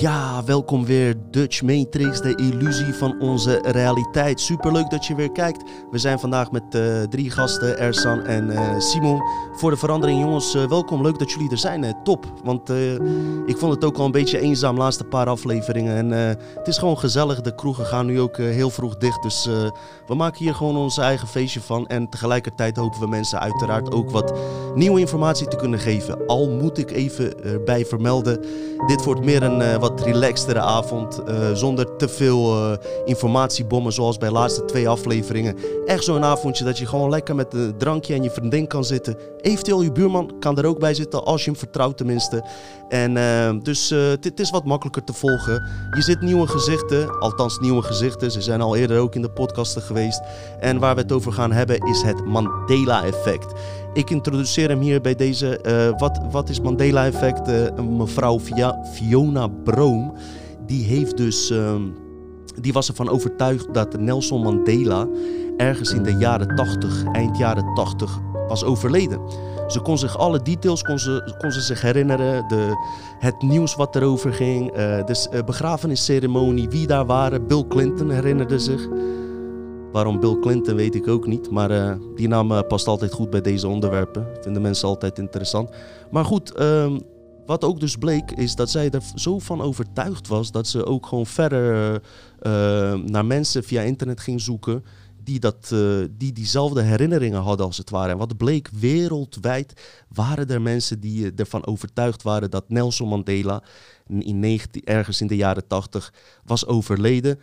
Ja, welkom weer Dutch Matrix, de illusie van onze realiteit. Superleuk dat je weer kijkt. We zijn vandaag met uh, drie gasten, Ersan en uh, Simon. Voor de verandering, jongens, uh, welkom. Leuk dat jullie er zijn. top, want ik vond het ook al een beetje eenzaam, laatste paar afleveringen. En het is gewoon gezellig. De kroegen gaan nu ook heel vroeg dicht. Dus we maken hier gewoon ons eigen feestje van. En tegelijkertijd hopen we mensen uiteraard ook wat nieuwe informatie te kunnen geven. Al moet ik even erbij vermelden, dit wordt meer een wat relaxtere avond. Uh, zonder te veel uh, informatiebommen zoals bij de laatste twee afleveringen. Echt zo'n avondje dat je gewoon lekker met een drankje en je vriendin kan zitten. Eventueel je buurman kan er ook bij zitten als je hem vertrouwt tenminste. En uh, dus het is wat makkelijker te volgen. Je zit nieuwe gezichten, althans nieuwe gezichten. Ze zijn al eerder ook in de podcasten geweest. En waar we het over gaan hebben is het Mandela-effect. Ik introduceer hem hier bij deze. Uh, wat, wat is Mandela-effect? Uh, mevrouw Via, Fiona Broom. Die heeft dus. Uh, die was ervan overtuigd dat Nelson Mandela ergens in de jaren 80, eind jaren 80, was overleden. Ze kon zich alle details kon ze, kon ze zich herinneren. De, het nieuws wat erover ging. Uh, de begrafenisceremonie, wie daar waren. Bill Clinton herinnerde zich. Waarom Bill Clinton weet ik ook niet. Maar uh, die naam uh, past altijd goed bij deze onderwerpen. Vinden mensen altijd interessant. Maar goed, um, wat ook dus bleek is dat zij er zo van overtuigd was dat ze ook gewoon verder uh, naar mensen via internet ging zoeken die, dat, die diezelfde herinneringen hadden als het ware. En wat bleek, wereldwijd waren er mensen die ervan overtuigd waren dat Nelson Mandela in 19, ergens in de jaren 80 was overleden.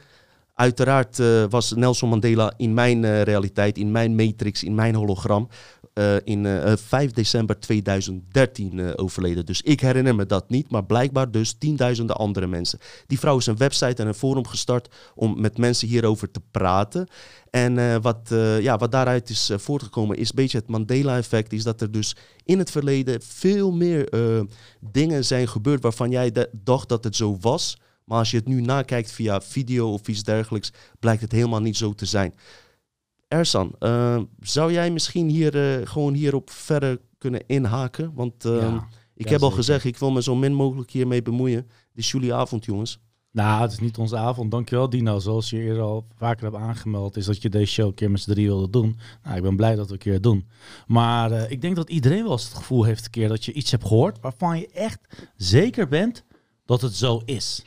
Uiteraard uh, was Nelson Mandela in mijn uh, realiteit, in mijn matrix, in mijn hologram, uh, in 5 december 2013 overleden. Dus ik herinner me dat niet, maar blijkbaar dus tienduizenden andere mensen. Die vrouw is een website en een forum gestart om met mensen hierover te praten. En wat, ja, wat daaruit is voortgekomen is een beetje het Mandela-effect. Is dat er dus in het verleden veel meer dingen zijn gebeurd waarvan jij dacht dat het zo was. Maar als je het nu nakijkt via video of iets dergelijks, blijkt het helemaal niet zo te zijn. Ersan, uh, zou jij misschien hier uh, gewoon hierop verder kunnen inhaken? Want uh, ja, ik heb al gezegd, ik wil me zo min mogelijk hiermee bemoeien. Dit is jullie avond, jongens. Nou, het is niet onze avond. Dankjewel, Dino. Zoals je eerder al vaker hebt aangemeld, is dat je deze show een keer met z'n drie wilde doen. Nou, ik ben blij dat we een keer doen. Maar uh, ik denk dat iedereen wel eens het gevoel heeft een keer dat je iets hebt gehoord waarvan je echt zeker bent dat het zo is.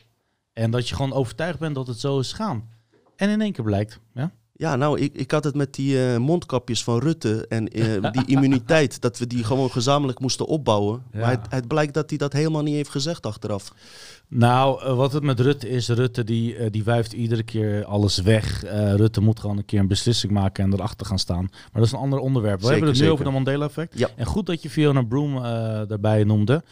En dat je gewoon overtuigd bent dat het zo is gaan. En in één keer blijkt, ja. Ja, nou, ik, ik had het met die uh, mondkapjes van Rutte en uh, die immuniteit, dat we die gewoon gezamenlijk moesten opbouwen. Ja. Maar het, het, blijkt dat hij dat helemaal niet heeft gezegd achteraf. Nou, uh, wat het met Rutte is, Rutte die, die wuift iedere keer alles weg. Rutte moet gewoon een keer een beslissing maken en erachter gaan staan. Maar dat is een ander onderwerp. We zeker, hebben het nu over de Mandela-effect. Ja. En goed dat je Fiona Broom daarbij noemde.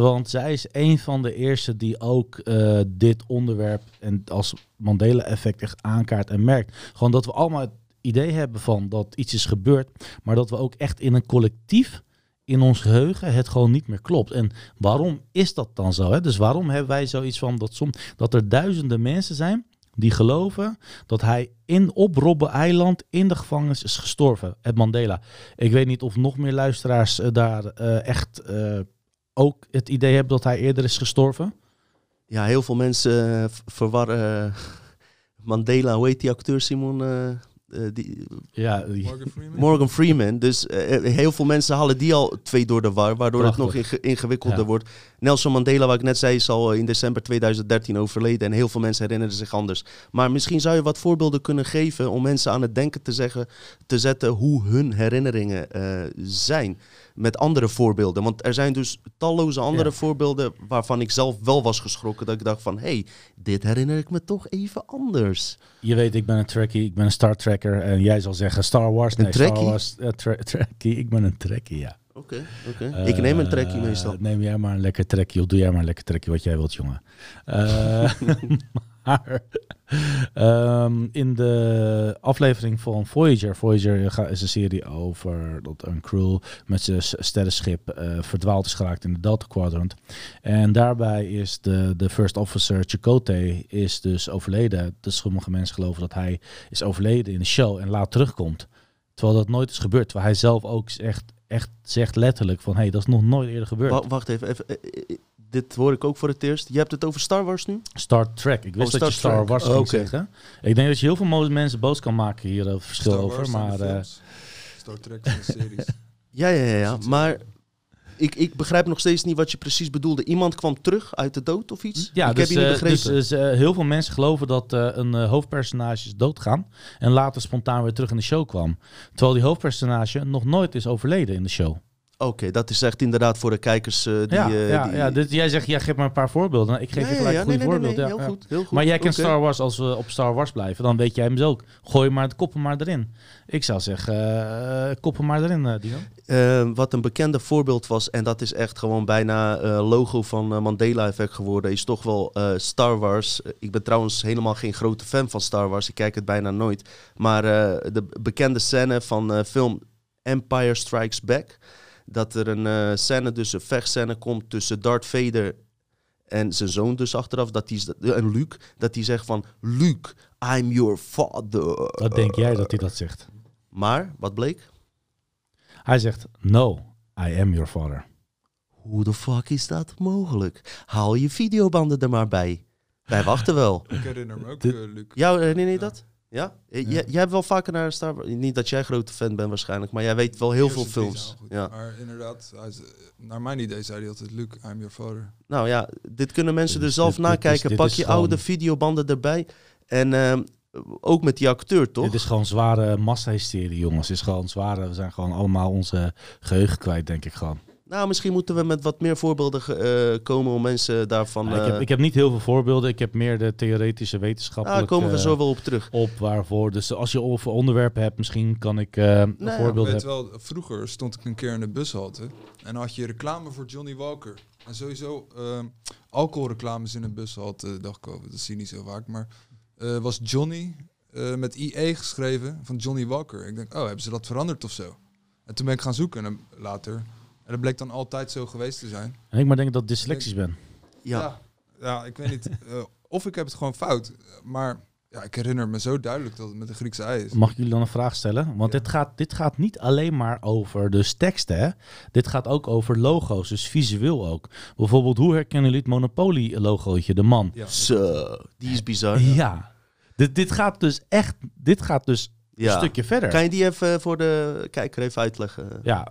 want zij is een van de eerste die ook dit onderwerp en als Mandela-effect echt aankaart en merkt. Gewoon dat we allemaal het idee hebben van dat iets is gebeurd, maar dat we ook echt in een collectief in ons geheugen het gewoon niet meer klopt. En waarom is dat dan zo? Hè? Dus waarom hebben wij zoiets van dat, som, dat er duizenden mensen zijn die geloven dat hij in, op Robben-eiland in de gevangenis is gestorven, het Mandela. Ik weet niet of nog meer luisteraars uh, daar uh, echt uh, ook het idee hebben dat hij eerder is gestorven. Ja, heel veel mensen verwarren Mandela, hoe heet die acteur Simon? Uh, die, ja, die, Morgan Freeman. Morgan Freeman. Dus uh, heel veel mensen halen die al twee door de war, waardoor Prachtig. het nog inge ingewikkelder ja. wordt. Nelson Mandela, wat ik net zei, is al in december 2013 overleden. En heel veel mensen herinneren zich anders. Maar misschien zou je wat voorbeelden kunnen geven om mensen aan het denken te, zeggen, te zetten hoe hun herinneringen uh, zijn met andere voorbeelden. Want er zijn dus talloze andere ja. voorbeelden waarvan ik zelf wel was geschrokken. Dat ik dacht van, hé, hey, dit herinner ik me toch even anders. Je weet, ik ben een trekkie, ik ben een Star Trekker. En jij zal zeggen Star Wars. Een nee, trekkie? Star Wars, uh, tra trekkie. Ik ben een trekkie, ja. Oké, oké. Ik neem een trekkie meestal. Neem jij maar een lekker trekkie. Of doe jij maar een lekker trekkie wat jij wilt, jongen. Uh, maar um, in de aflevering van Voyager, Voyager is een serie over dat een crew met zijn sterrenschip uh, verdwaald is geraakt in de Delta Quadrant. En daarbij is de, de first officer Chakotay is dus overleden. Dus sommige mensen geloven dat hij is overleden in de show en laat terugkomt. Terwijl dat nooit is gebeurd. Terwijl hij zelf ook echt, echt zegt letterlijk van... hé, hey, dat is nog nooit eerder gebeurd. Wacht, wacht even, even dit hoor ik ook voor het eerst. Je hebt het over Star Wars nu? Star Trek. Ik wist Oh, dat je Star Trek. Wars Oh, zeggen. Ik denk dat je heel veel mensen boos kan maken hier over verschil Star over. Wars Maar eh. Star Trek zijn de series. Ja, ja, ja. ja. Maar ik, ik begrijp nog steeds niet wat je precies bedoelde. Iemand kwam terug uit de dood of iets? ja, ik dus, heb je niet eh, begrepen. dus, dus, heel veel mensen geloven dat een hoofdpersonage is doodgaan. En later spontaan weer terug in de show kwam. Terwijl die hoofdpersonage nog nooit is overleden in de show. Oké, dat is echt inderdaad voor de kijkers eh, die... ja, eh, ja, die- ja, dus jij zegt, jij geeft maar een paar voorbeelden. Nou, Ik geef je gelijk ja, een goede nee, nee, voorbeeld. ja, heel goed, heel goed. Maar jij kent. Star Wars, als we op Star Wars blijven, dan weet jij hem dus ook. Gooi maar de koppen maar erin. Ik zou zeggen, eh, koppen maar erin, Dino. Wat een bekende voorbeeld was, en dat is echt gewoon bijna logo van Mandela-effect geworden, is toch wel Star Wars. Ik ben trouwens helemaal geen grote fan van Star Wars, ik kijk het bijna nooit. Maar de bekende scène van film Empire Strikes Back, dat er een eh, scène, dus een vechtscène komt tussen Darth Vader en zijn zoon dus achteraf, dat die, en Luke, dat hij zegt van, Luke, I'm your father. Wat denk jij dat hij dat zegt? Maar, wat bleek? Hij zegt, no, I am your father. Hoe de fuck is dat mogelijk? Haal je videobanden er maar bij. Wij wachten wel. Ik herinner me ook, Dit- Luc. Jou herinner je Ja. dat? Ja? Eh, Ja. Jij, jij hebt wel vaker naar Star Wars... Niet dat jij grote fan bent waarschijnlijk, maar jij weet wel heel veel films. Ja. Maar inderdaad, is- naar mijn idee zei hij altijd, Luc, I'm your father. Nou ja, dit kunnen mensen dus zelf dit- dit is- nakijken. dit Pak je gewoon- oude videobanden erbij. En ehm, ook met die acteur, toch? Dit is gewoon zware massahysterie, jongens. Het is gewoon zware, we zijn gewoon allemaal onze geheugen kwijt, denk ik gewoon. Nou, misschien moeten we met wat meer voorbeelden eh, komen om mensen daarvan... Ik, heb, eh, ik heb niet heel veel voorbeelden. Ik heb meer de theoretische nou, wetenschappelijke daar komen we zo wel op terug. op waarvoor. Dus als je over onderwerpen hebt, misschien kan ik eh, een Nou voorbeeld Ik weet wel, vroeger stond ik een keer in de bushalte en dan had je reclame voor Johnny Walker. En sowieso ehm alcoholreclames in een bushalte, dacht ik over. Dat zie je niet zo vaak. Maar eh, was Johnny eh, met IE geschreven van Johnny Walker. Ik denk, oh, hebben ze dat veranderd of zo? En toen ben ik gaan zoeken en later. En dat bleek dan altijd zo geweest te zijn. En ik maar denk dat ik dyslexisch ben. Ja. ja, ja, ik weet niet. eh, of ik heb het gewoon fout. Maar ja, ik herinner me zo duidelijk dat het met de Griekse ei is. Mag ik jullie dan een vraag stellen? Want Ja. dit, gaat, dit gaat niet alleen maar over dus teksten. Hè? Dit gaat ook over logo's, dus visueel ook. Bijvoorbeeld, hoe herkennen jullie het Monopoly-logootje, de man? Ja. Zo, die is bizar. Ja. Dit, dit gaat dus echt, dit gaat dus Ja. een stukje verder. Kan je die even voor de kijker even uitleggen? Ja,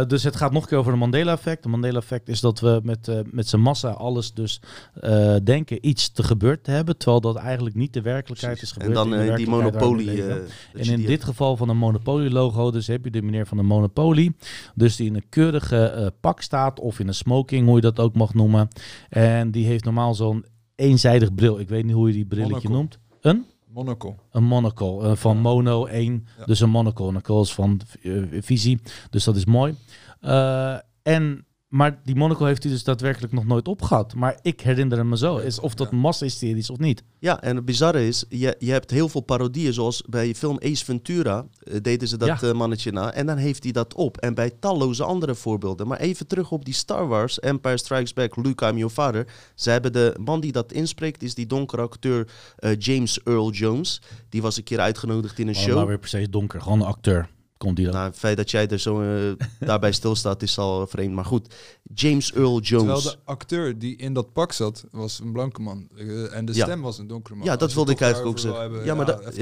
eh, dus het gaat nog een keer over de Mandela-effect. De Mandela-effect is dat we met, eh, met z'n massa alles dus eh, denken iets te gebeurd te hebben, terwijl dat eigenlijk niet de werkelijkheid is en gebeurd. dan de eh, die monopolie. eh, En in dit geval van een Monopoly-logo, dus heb je de meneer van de Monopoly. Dus die in een keurige eh, pak staat, of in een smoking, hoe je dat ook mag noemen. En die heeft normaal zo'n eenzijdig bril. Ik weet niet hoe je die brilletje Monocle. noemt. Een? Monocle. Een monocle. eh, van mono 1, Ja. dus een monocle. Een is van eh, visie, dus dat is mooi. Eh, en, maar die monocle heeft hij dus daadwerkelijk nog nooit opgehad. Maar ik herinner hem me zo. Is of dat Ja. massa-hysterie is of niet. Ja, en het bizarre is, je, je hebt heel veel parodieën, zoals bij film Ace Ventura eh, deden ze dat Ja. eh, mannetje na. En dan heeft hij dat op. En bij talloze andere voorbeelden. Maar even terug op die Star Wars, Empire Strikes Back, Luke, I'm your father. Ze hebben de man die dat inspreekt, is die donkere acteur eh, James Earl Jones. Die was een keer uitgenodigd in een Allemaal show. weer precies donker. Gewoon een acteur. Komt die dan. Nou, het feit dat jij er zo eh, daarbij stilstaat is al vreemd. Maar goed, James Earl Terwijl Jones. de acteur die in dat pak zat, was een blanke man. Eh, en de Ja. stem was een donkere man. Ja, dat wilde ik eigenlijk ook zeggen. hebben, Ja, maar dat-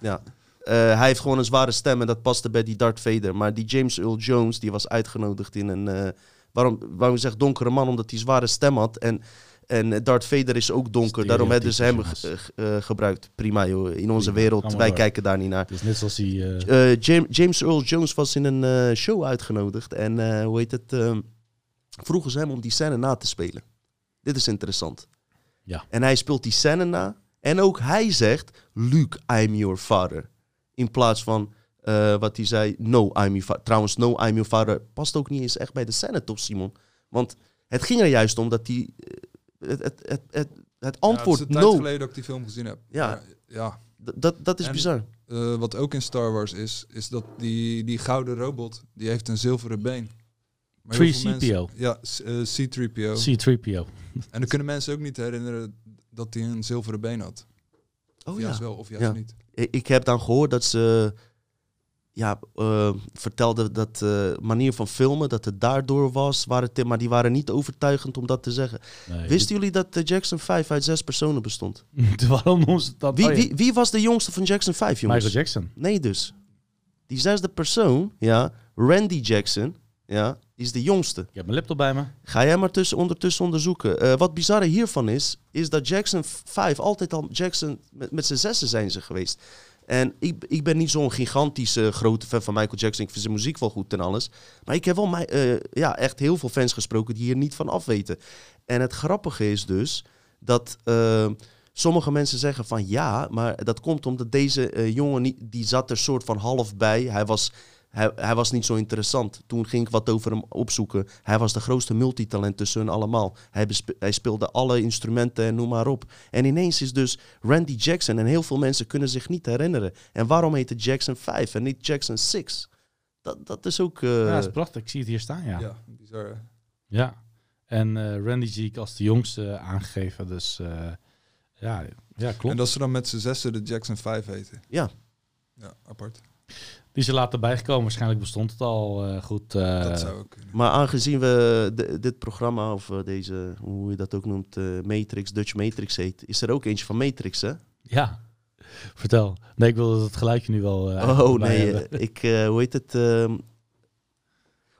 ja. Eh, hij heeft gewoon een zware stem en dat paste bij die Darth Vader. Maar die James Earl Jones, die was uitgenodigd in een... eh, waarom, waarom zeg donkere man? Omdat hij zware stem had. En, en Darth Vader is ook donker. Daarom hebben ze hem ge- eh, gebruikt. Prima joh, in onze Prima, wereld. Wij door. kijken daar niet naar. Het is net zoals die... eh, Eh, Jam- James Earl Jones was in een eh, show uitgenodigd. En eh, hoe heet het? ehm, vroegen ze hem om die scène na te spelen. Dit is interessant. Ja. En hij speelt die scène na. En ook hij zegt, Luke, I'm your father. In plaats van eh, wat hij zei, no, I'm your father. Trouwens, no, I'm your father past ook niet eens echt bij de scène, toch Simon? Want het ging er juist om dat hij... het, het, het, het, het antwoord ja, het is een no, tijd geleden dat ik die film gezien heb. Ja. Ja. dat, dat is En- bizar. Eh, wat ook in Star Wars is, is dat die, die gouden robot, die heeft een zilveren been. Maar heel veel 3CPO. mensen- Ja, c- eh, C-3PO. C-3PO. en dan kunnen mensen ook niet herinneren dat hij een zilveren been had. Oh of ja. juist wel, of juist Ja. niet. Ik, ik heb dan gehoord dat ze ja, eh, vertelde dat eh, manier van filmen, dat het daardoor was. Waren maar die waren niet overtuigend om dat te zeggen. Nee, Wisten jullie dat de Jackson 5 uit zes personen bestond? Waarom het dan? Wie, wie, wie was de jongste van Jackson 5, jongens? Michael Jackson. Nee, dus. Die zesde persoon, ja, Randy Jackson, ja, is de jongste. Ik heb mijn laptop bij me. Ga jij maar tussen, ondertussen onderzoeken. Eh, wat bizarre hiervan is, is dat Jackson 5 altijd al Jackson, met, met z'n zessen zijn ze geweest. En ik, ik ben niet zo'n gigantische grote fan van Michael Jackson. Ik vind zijn muziek wel goed en alles. Maar ik heb wel eh, ja, echt heel veel fans gesproken die hier niet van afweten. En het grappige is dus dat eh, sommige mensen zeggen van ja, maar dat komt omdat deze eh, jongen die zat er soort van half bij. Hij was, hij, hij was niet zo interessant. Toen ging ik wat over hem opzoeken. Hij was de grootste multitalent tussen hun allemaal. Hij, bespe- hij speelde alle instrumenten en noem maar op. En ineens is dus Randy Jackson en heel veel mensen kunnen zich niet herinneren. En waarom heet het Jackson 5 en niet Jackson 6? Dat, dat is ook... eh, ja, dat is prachtig. Ik zie het hier staan, ja. Ja, Ja. bizar. En eh, Randy zie ik als de jongste aangegeven. Dus eh, ja, ja, klopt. En dat ze dan met z'n zessen de Jackson 5 heten. Ja. Ja, apart. Die is er later bijgekomen. Waarschijnlijk bestond het al eh, goed. eh, dat zou ook kunnen. Maar aangezien we de- dit programma, of eh, deze, hoe je dat ook noemt, eh, Matrix, Dutch Matrix heet, is er ook eentje van Matrix, hè? Ja, vertel. Nee, ik wil het geluidje nu wel. eh, oh nee, hebben. ik, eh, hoe heet het? ehm,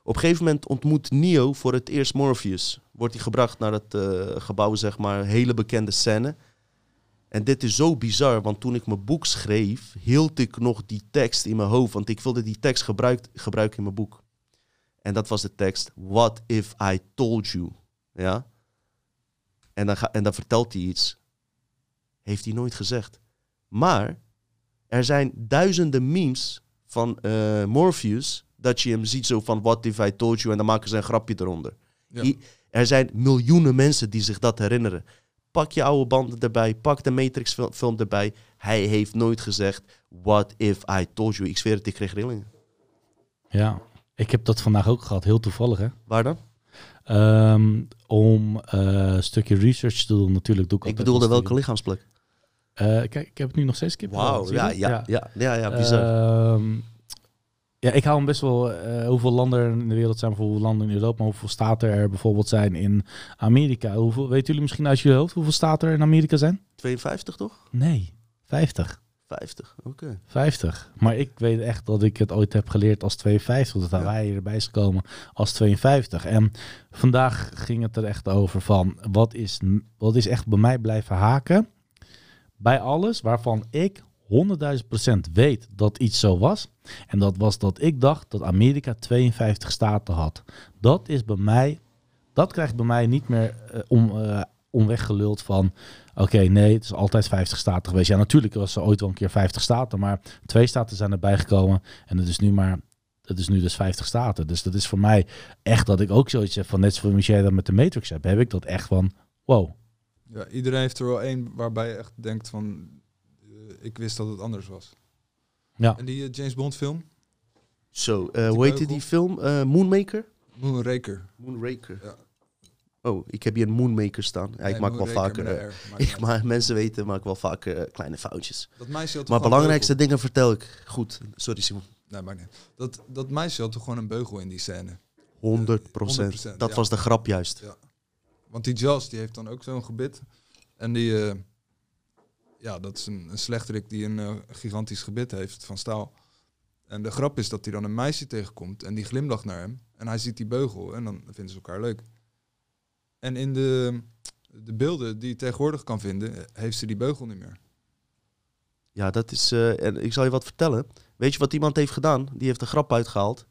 op een gegeven moment ontmoet Neo voor het eerst Morpheus. Wordt hij gebracht naar het eh, gebouw, zeg maar, hele bekende scène. En dit is zo bizar, want toen ik mijn boek schreef, hield ik nog die tekst in mijn hoofd. Want ik wilde die tekst gebruik, gebruiken in mijn boek. En dat was de tekst, What if I told you? Ja? En dan, ga, en dan vertelt hij iets. Heeft hij nooit gezegd. Maar er zijn duizenden memes van eh, Morpheus. Dat je hem ziet zo van What if I told you? En dan maken ze een grapje eronder. Ja. I- Er zijn miljoenen mensen die zich dat herinneren. Pak je oude banden erbij. Pak de Matrix fil- film erbij. Hij heeft nooit gezegd What if I told you? Ik zweer het, ik kreeg rillingen. Ja, ik heb dat vandaag ook gehad. Heel toevallig, hè? Waar dan? Ehm, om eh, een stukje research te doen, natuurlijk doe ik Ik bedoelde welke lichaamsplek. Eh, kijk, ik heb het nu nog steeds kip. Wauw, ja, ja, ja, ja, ja, bizar. Ehm, ja, ik hou hem best wel. eh, hoeveel landen er in de wereld zijn, hoeveel landen in Europa, maar hoeveel staten er bijvoorbeeld zijn in Amerika. Hoeveel, weten jullie misschien uit je hoofd hoeveel staten er in Amerika zijn? 52 toch? Nee, 50. 50, oké. 50. Maar ik weet echt dat ik het ooit heb geleerd als 52. Dat Ja. wij erbij is gekomen als 52. En vandaag ging het er echt over van wat is, wat is echt bij mij blijven haken. Bij alles waarvan ik 100.000 procent weet dat iets zo was. En dat was dat ik dacht dat Amerika 52 staten had. Dat is bij mij, dat krijgt bij mij niet meer eh, om, onweggeluld van Oké, nee, het is altijd 50 staten geweest. Ja, natuurlijk was er ooit wel een keer 50 staten, maar twee staten zijn erbij gekomen. En het is nu maar, het is nu dus 50 staten. Dus dat is voor mij echt dat ik ook zoiets heb van, net zoals jij dat met de Matrix hebt, heb ik dat echt van, wow. Ja, iedereen heeft er wel één waarbij je echt denkt van... ik wist dat het anders was. Ja. En die eh, James Bond film? Zo, eh, Die hoe heette beugel? die film? Eh, Moonmaker? Moonraker. Moonraker. Ja. Oh, ik heb hier een Moonmaker staan. Ja, ik Nee, maak wel vaker... met eh, een R, maakt ik, maar mensen weten, maak wel vaak eh, kleine foutjes. Dat meisje had toch Maar belangrijkste beugel? dingen vertel ik. Goed, sorry Simon. Nee, maakt niet. uit. Dat, dat meisje had toch gewoon een beugel in die scène. 100 100%, Dat ja. was de grap juist. Ja. Want die Jaws, die heeft dan ook zo'n gebit. En die... eh, ja, dat is een, een slechterik die een eh, gigantisch gebit heeft van staal. En de grap is dat hij dan een meisje tegenkomt en die glimlacht naar hem. En hij ziet die beugel en dan vinden ze elkaar leuk. En in de, de beelden die je tegenwoordig kan vinden, eh, heeft ze die beugel niet meer. Ja, dat is. eh, en ik zal je wat vertellen. Weet je wat iemand heeft gedaan? Die heeft een grap uitgehaald.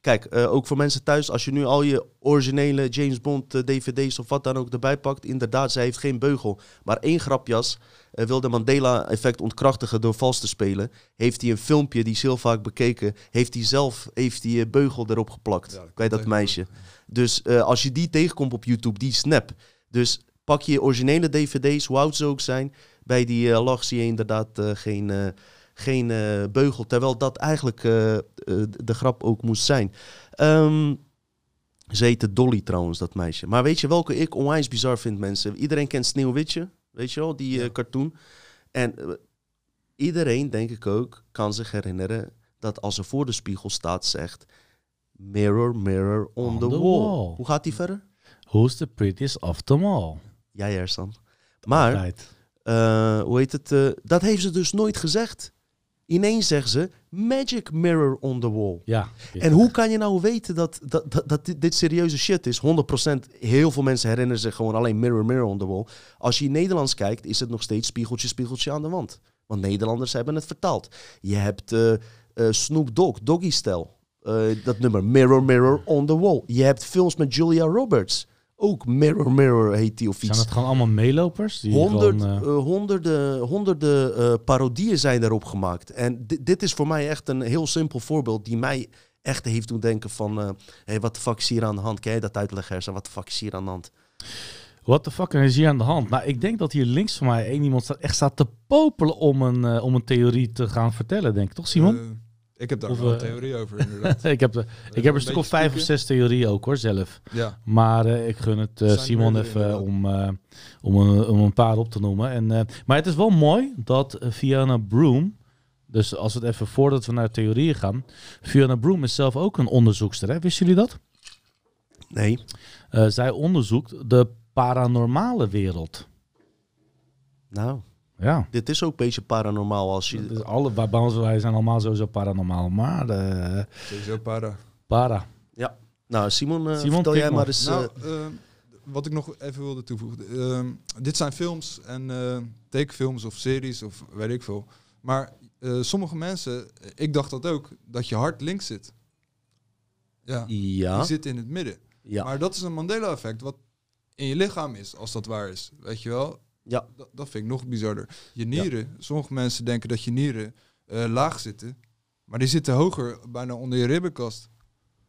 Kijk, eh, ook voor mensen thuis, als je nu al je originele James Bond eh, DVD's of wat dan ook erbij pakt, inderdaad, zij heeft geen beugel. Maar één grapjas eh, wil de Mandela-effect ontkrachtigen door vals te spelen. Heeft hij een filmpje, die is heel vaak bekeken, heeft hij zelf heeft hij, eh, beugel erop geplakt Ja, dat bij dat meisje. Dus als je die tegenkomt op YouTube, die snap. Dus pak je originele DVD's, hoe oud ze ook zijn. Bij die lach zie je inderdaad geen, geen eh, beugel. Terwijl dat eigenlijk eh, eh, de grap ook moest zijn. Ehm ze heette Dolly trouwens, dat meisje. Maar weet je welke ik onwijs bizar vind, mensen? Iedereen kent Sneeuwwitje, weet je wel, die Ja. cartoon. En iedereen, denk ik ook, kan zich herinneren dat als ze voor de spiegel staat, zegt... Mirror, mirror on, On the, the wall. wall. Hoe gaat die verder? Who's the prettiest of them all? Jij, Ersan. Maar, hoe heet het? dat heeft ze dus nooit gezegd. Ineens zeggen ze, magic mirror on the wall. Ja. En hoe kan je nou weten dat, dat, dat, dat dit, dit serieuze shit is? 100% heel veel mensen herinneren zich gewoon alleen mirror, mirror on the wall. Als je in Nederlands kijkt, is het nog steeds spiegeltje, spiegeltje aan de wand. Want Nederlanders hebben het vertaald. Je hebt eh, eh, Snoop Dogg, Doggy Style. eh, dat nummer, Mirror, Mirror on the Wall. Je hebt films met Julia Roberts. Ook Mirror, Mirror heet die of Zijn iets. het gewoon allemaal meelopers? Die Honderd, gewoon, eh, eh, honderden honderden eh, parodieën zijn daarop gemaakt. En di- dit is voor mij echt een heel simpel voorbeeld die mij echt heeft doen denken van... eh hey, wat de fuck is hier aan de hand? Kan jij dat uitleggen, Hersen? Wat de fuck is hier aan de hand? What the fuck is hier aan de hand? Nou, ik denk dat hier links van mij één iemand staat, echt staat te popelen om een, om een theorie te gaan vertellen, denk ik. Toch, Simon? Eh, ik heb daar Of, wel een eh, theorie over, inderdaad. ik heb, er- ik heb een stuk of vijf of zes theorieën ook hoor, zelf. Ja, Maar eh, ik gun het eh, Simon even om, eh, om, een, om een paar op te noemen. En, eh, maar het is wel mooi dat eh, Fiona Broom, dus als we het even voordat we naar theorieën gaan, Fiona Broom is zelf ook een onderzoekster. Hè? Wisten jullie dat? Nee. Eh, zij onderzoekt de paranormale wereld. Nou, Ja. dit is ook een beetje paranormaal als je... Dus alle, wij, bij ons- wij zijn allemaal sowieso paranormaal, maar eh, sowieso para. para. Nou, Simon, eh, Simon, vertel jij maar eens... Nou, eh, eh, wat ik nog even wilde toevoegen. ehm, dit zijn films en eh, tekenfilms of series of weet ik veel. Maar eh, sommige mensen, ik dacht dat ook, dat je hart links zit. Ja, ja, die zit in het midden. ja. Maar dat is een Mandela-effect wat in je lichaam is, als dat waar is. Weet je wel? Ja. Dat, dat vind ik nog bizarder. Je nieren, sommige mensen denken dat je nieren eh, laag zitten. Maar die zitten hoger, bijna onder je ribbenkast.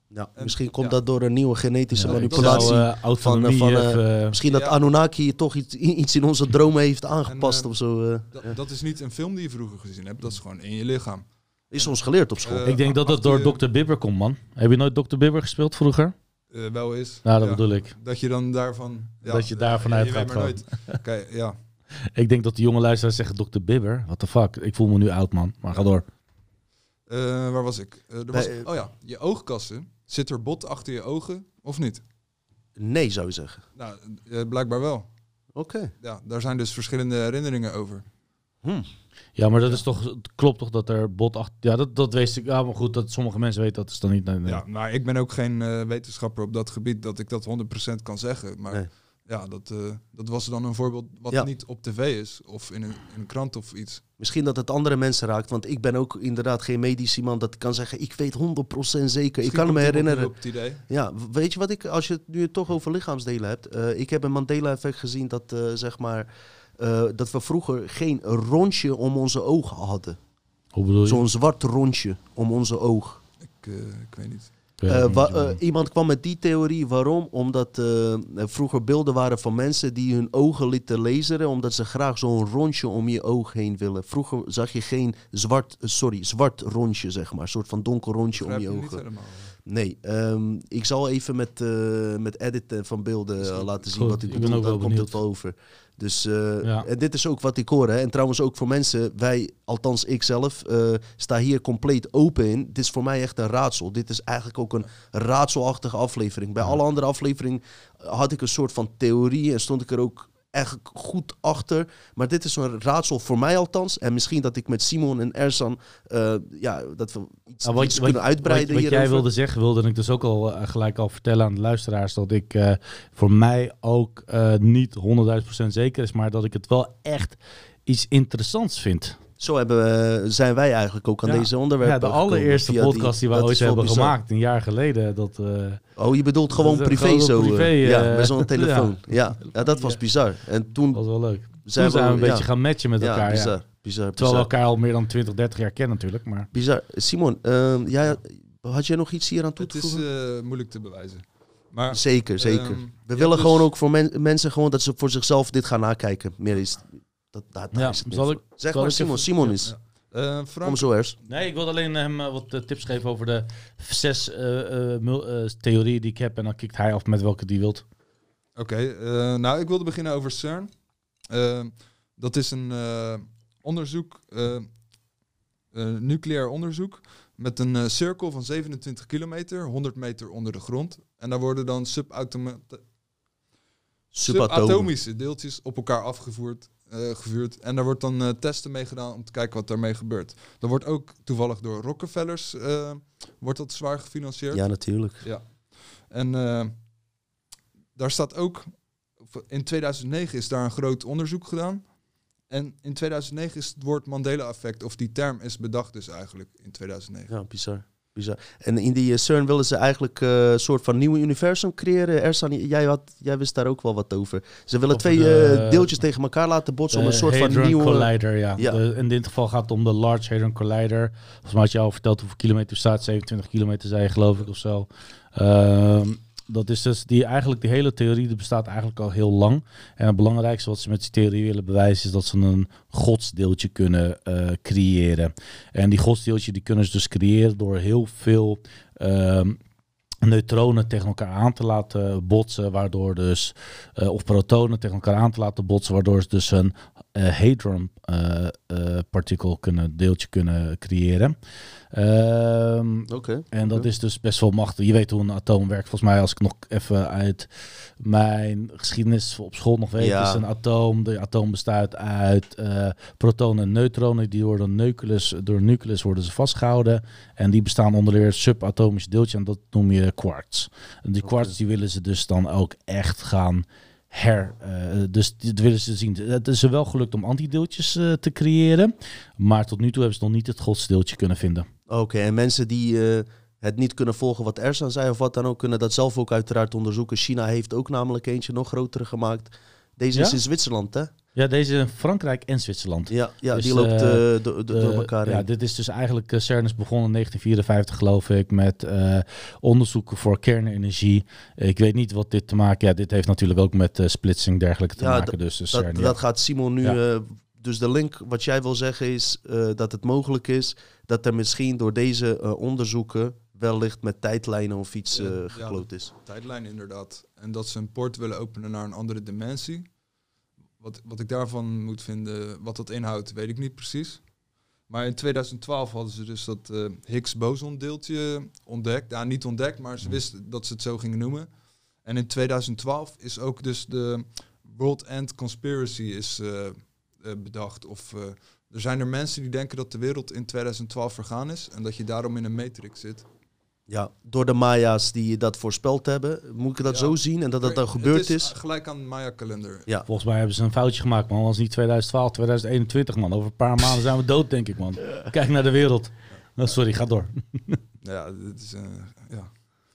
ja. en- Misschien komt ja. dat door een nieuwe genetische Ja, manipulatie. Zou, eh, autonomie van, eh, even, Misschien dat Ja. Anunnaki toch iets, iets in onze dromen heeft aangepast En, of zo. eh. Dat, dat is niet een film die je vroeger gezien hebt, dat is gewoon in je lichaam. is ons geleerd op school. Ik denk dat het door Dr. Bibber komt, man. Heb je nooit Dr. Bibber gespeeld vroeger? Eh, wel is. Nou, dat bedoel ik. Dat je dan daarvan... Ja, Dat je daarvan maar nooit. Kijk, ja. Ik denk dat de jonge luisteraars zeggen Dr. Bibber. What the fuck? Ik voel me nu oud, man. Maar ga door. Eh, waar was ik? Eh, er was, eh, oh ja, je oogkassen. Zit er bot achter je ogen of niet? Nee, zou je zeggen. Nou, eh, blijkbaar wel. Oké. Ja, daar zijn dus verschillende herinneringen over. Hm. Ja, maar dat is toch, het klopt toch dat er bot achter... Ja, dat, dat wist ik. Ja, maar goed, dat sommige mensen weten dat is dan niet... Nee, nee. Ja, maar ik ben ook geen eh, wetenschapper op dat gebied dat ik dat 100% kan zeggen. Maar Nee. ja, dat, eh, dat was dan een voorbeeld wat Ja. niet op tv is of in een, in een krant of iets. Misschien dat het andere mensen raakt, want ik ben ook inderdaad geen medisch iemand dat kan zeggen, ik weet 100% zeker. ik kan me herinneren. Op het idee. Ja, weet je wat ik, als je het nu toch over lichaamsdelen hebt. eh, ik heb een Mandela-effect gezien dat, eh, zeg maar, eh, dat we vroeger geen rondje om onze ogen hadden. Hoe bedoel je? Zo'n zwart rondje om onze oog. Ik, eh, ik weet niet. Eh, wa- eh, iemand kwam met die theorie. Waarom? Omdat eh, er vroeger beelden waren van mensen die hun ogen lieten laseren. Omdat ze graag zo'n rondje om je oog heen willen. Vroeger zag je geen zwart, sorry, zwart rondje, zeg maar. Een soort van donker rondje om je je niet ogen. Nee, ehm, ik zal even met, eh, met editen van beelden eh, laten zien Goed, wat ik ik ben bedoel. ook Dan komt het wel over. Dus eh, Ja. en dit is ook wat ik hoor. Hè. En trouwens ook voor mensen, wij, althans ik zelf, eh, sta hier compleet open in. Dit is voor mij echt een raadsel. Dit is eigenlijk ook een raadselachtige aflevering. Bij Ja. alle andere afleveringen had ik een soort van theorie en stond ik er ook echt goed achter. Maar dit is een raadsel voor mij althans. En misschien dat ik met Simon en Ersan, eh, ja, dat we iets, Nou, wat, iets wat- kunnen uitbreiden wat, wat jij wilde zeggen, wilde ik dus ook al eh, gelijk al vertellen aan de luisteraars. Dat ik eh, voor mij ook niet 100.000% zeker is, maar dat ik het wel echt iets interessants vind. Zo hebben we, zijn wij eigenlijk ook aan Ja. deze onderwerpen Ja, de allereerste podcast die, wij dat ooit is hebben bizar. gemaakt, een jaar geleden. Dat, eh, Oh, je bedoelt gewoon Dat is privé zo? privé, eh, ja, eh, met zo'n telefoon. ja. Ja. Ja. dat was Ja. bizar. En toen was wel leuk. zijn Toen zijn we een ja, beetje gaan matchen met ja, elkaar. Ja, bizar, bizar, Terwijl we bizar. elkaar al meer dan 20, 30 jaar kennen natuurlijk. Maar bizar. Simon, ehm, jij, had jij nog iets hier aan toe Het te is voegen? eh, moeilijk te bewijzen. Maar zeker, zeker. ehm, we willen dus- gewoon ook voor men- mensen gewoon dat ze voor zichzelf dit gaan nakijken. Meer is, dat, dat, daar Ja, is het zal ik- zeg zal maar ik Simon, even- Simon is. ja. Eh, Frank, Kom zo eens. Nee, ik wilde alleen hem wat eh, tips geven over de zes eh, eh, eh, theorieën die ik heb. En dan kikt hij af met welke die wilt. Oké, eh, nou ik wilde beginnen over CERN. Dat is een eh, onderzoek, eh, eh, nucleair onderzoek, met een cirkel van 27 kilometer, 100 meter onder de grond. En daar worden dan subatomische deeltjes op elkaar afgevoerd. Eh, gevuurd. En daar wordt dan eh, testen mee gedaan om te kijken wat daarmee gebeurt. Dat wordt ook toevallig door Rockefellers eh, wordt dat zwaar gefinancierd. Ja, natuurlijk. En eh, daar staat ook, in 2009 is daar een groot onderzoek gedaan. En in 2009 is het woord Mandela-effect, of die term is bedacht dus eigenlijk in 2009. Ja, bizar. Bizar. En in die eh, CERN willen ze eigenlijk eh, een soort van nieuw universum creëren. Ersan, jij, had, jij wist daar ook wel wat over. Ze willen twee de- eh, deeltjes tegen elkaar laten botsen om een soort van nieuwe... Collider, ja. Ja. De- in dit geval gaat het om de Large Hadron Collider. Volgens mij had je al verteld hoeveel kilometer staat. 27 kilometer zei je geloof ik of zo. Ehm, dat is dus die eigenlijk die hele theorie die bestaat eigenlijk al heel lang. En het belangrijkste wat ze met die theorie willen bewijzen is dat ze een godsdeeltje kunnen eh, creëren. En die godsdeeltje die kunnen ze dus creëren door heel veel ehm, neutronen tegen elkaar aan te laten botsen, waardoor dus eh, of protonen tegen elkaar aan te laten botsen, waardoor ze dus een eh, hadron partikel kunnen deeltje kunnen creëren. Ehm, Oké. en dat is dus best wel machtig. Je weet hoe een atoom werkt. Volgens mij, als ik nog even uit mijn geschiedenis op school nog weet, Ja. is een atoom. De atoom bestaat uit eh, protonen en neutronen. Die worden nucleus, door een nucleus worden ze vastgehouden. En die bestaan onder weer subatomische deeltje. En dat noem je quarks. En die quarks die willen ze dus dan ook echt gaan her. eh, dus dit willen ze zien. Het is er wel gelukt om antideeltjes eh, te creëren. Maar tot nu toe hebben ze nog niet het godsdeeltje kunnen vinden. Oké, en mensen die eh, het niet kunnen volgen wat Ersan zei of wat dan ook, kunnen dat zelf ook uiteraard onderzoeken. China heeft ook namelijk eentje nog groter gemaakt. Deze is in Zwitserland, hè? Ja, deze in Frankrijk en Zwitserland. Ja, ja Dus, die loopt eh, eh, door elkaar ja, heen. dit is dus eigenlijk, uh, CERN is begonnen in 1954 geloof ik, met eh, onderzoeken voor kernenergie. Ik weet niet wat dit te maken, ja, dit heeft natuurlijk ook met eh, splitsing dergelijke te Ja, maken. Dus de Dat, CERN, ja. dat gaat Simon nu. Ja. eh, dus de link, wat jij wil zeggen, is eh, dat het mogelijk is dat er misschien door deze eh, onderzoeken wellicht met tijdlijnen of iets Ja, eh, ja. gekloot is. Tijdlijn inderdaad. En dat ze een poort willen openen naar een andere dimensie. Wat, wat ik daarvan moet vinden, wat dat inhoudt, weet ik niet precies. Maar in 2012 hadden ze dus dat eh, Higgs-boson deeltje ontdekt. Ja, niet ontdekt, maar ze wisten dat ze het zo gingen noemen. En in 2012 is ook dus de World End Conspiracy is, eh, eh, bedacht. Of er zijn er mensen die denken dat de wereld in 2012 vergaan is. En dat je daarom in een matrix zit. Ja, door de Maya's die dat voorspeld hebben, moet ik dat Ja. zo zien en dat dat dan Het gebeurd is. Gelijk aan de Maya-kalender. Ja. Volgens mij hebben ze een foutje gemaakt, man. Als niet 2012, 2021, man. Over een paar maanden zijn we dood, denk ik, man. Kijk naar de wereld. Oh, sorry, ga door. Ja, dit is, eh, ja.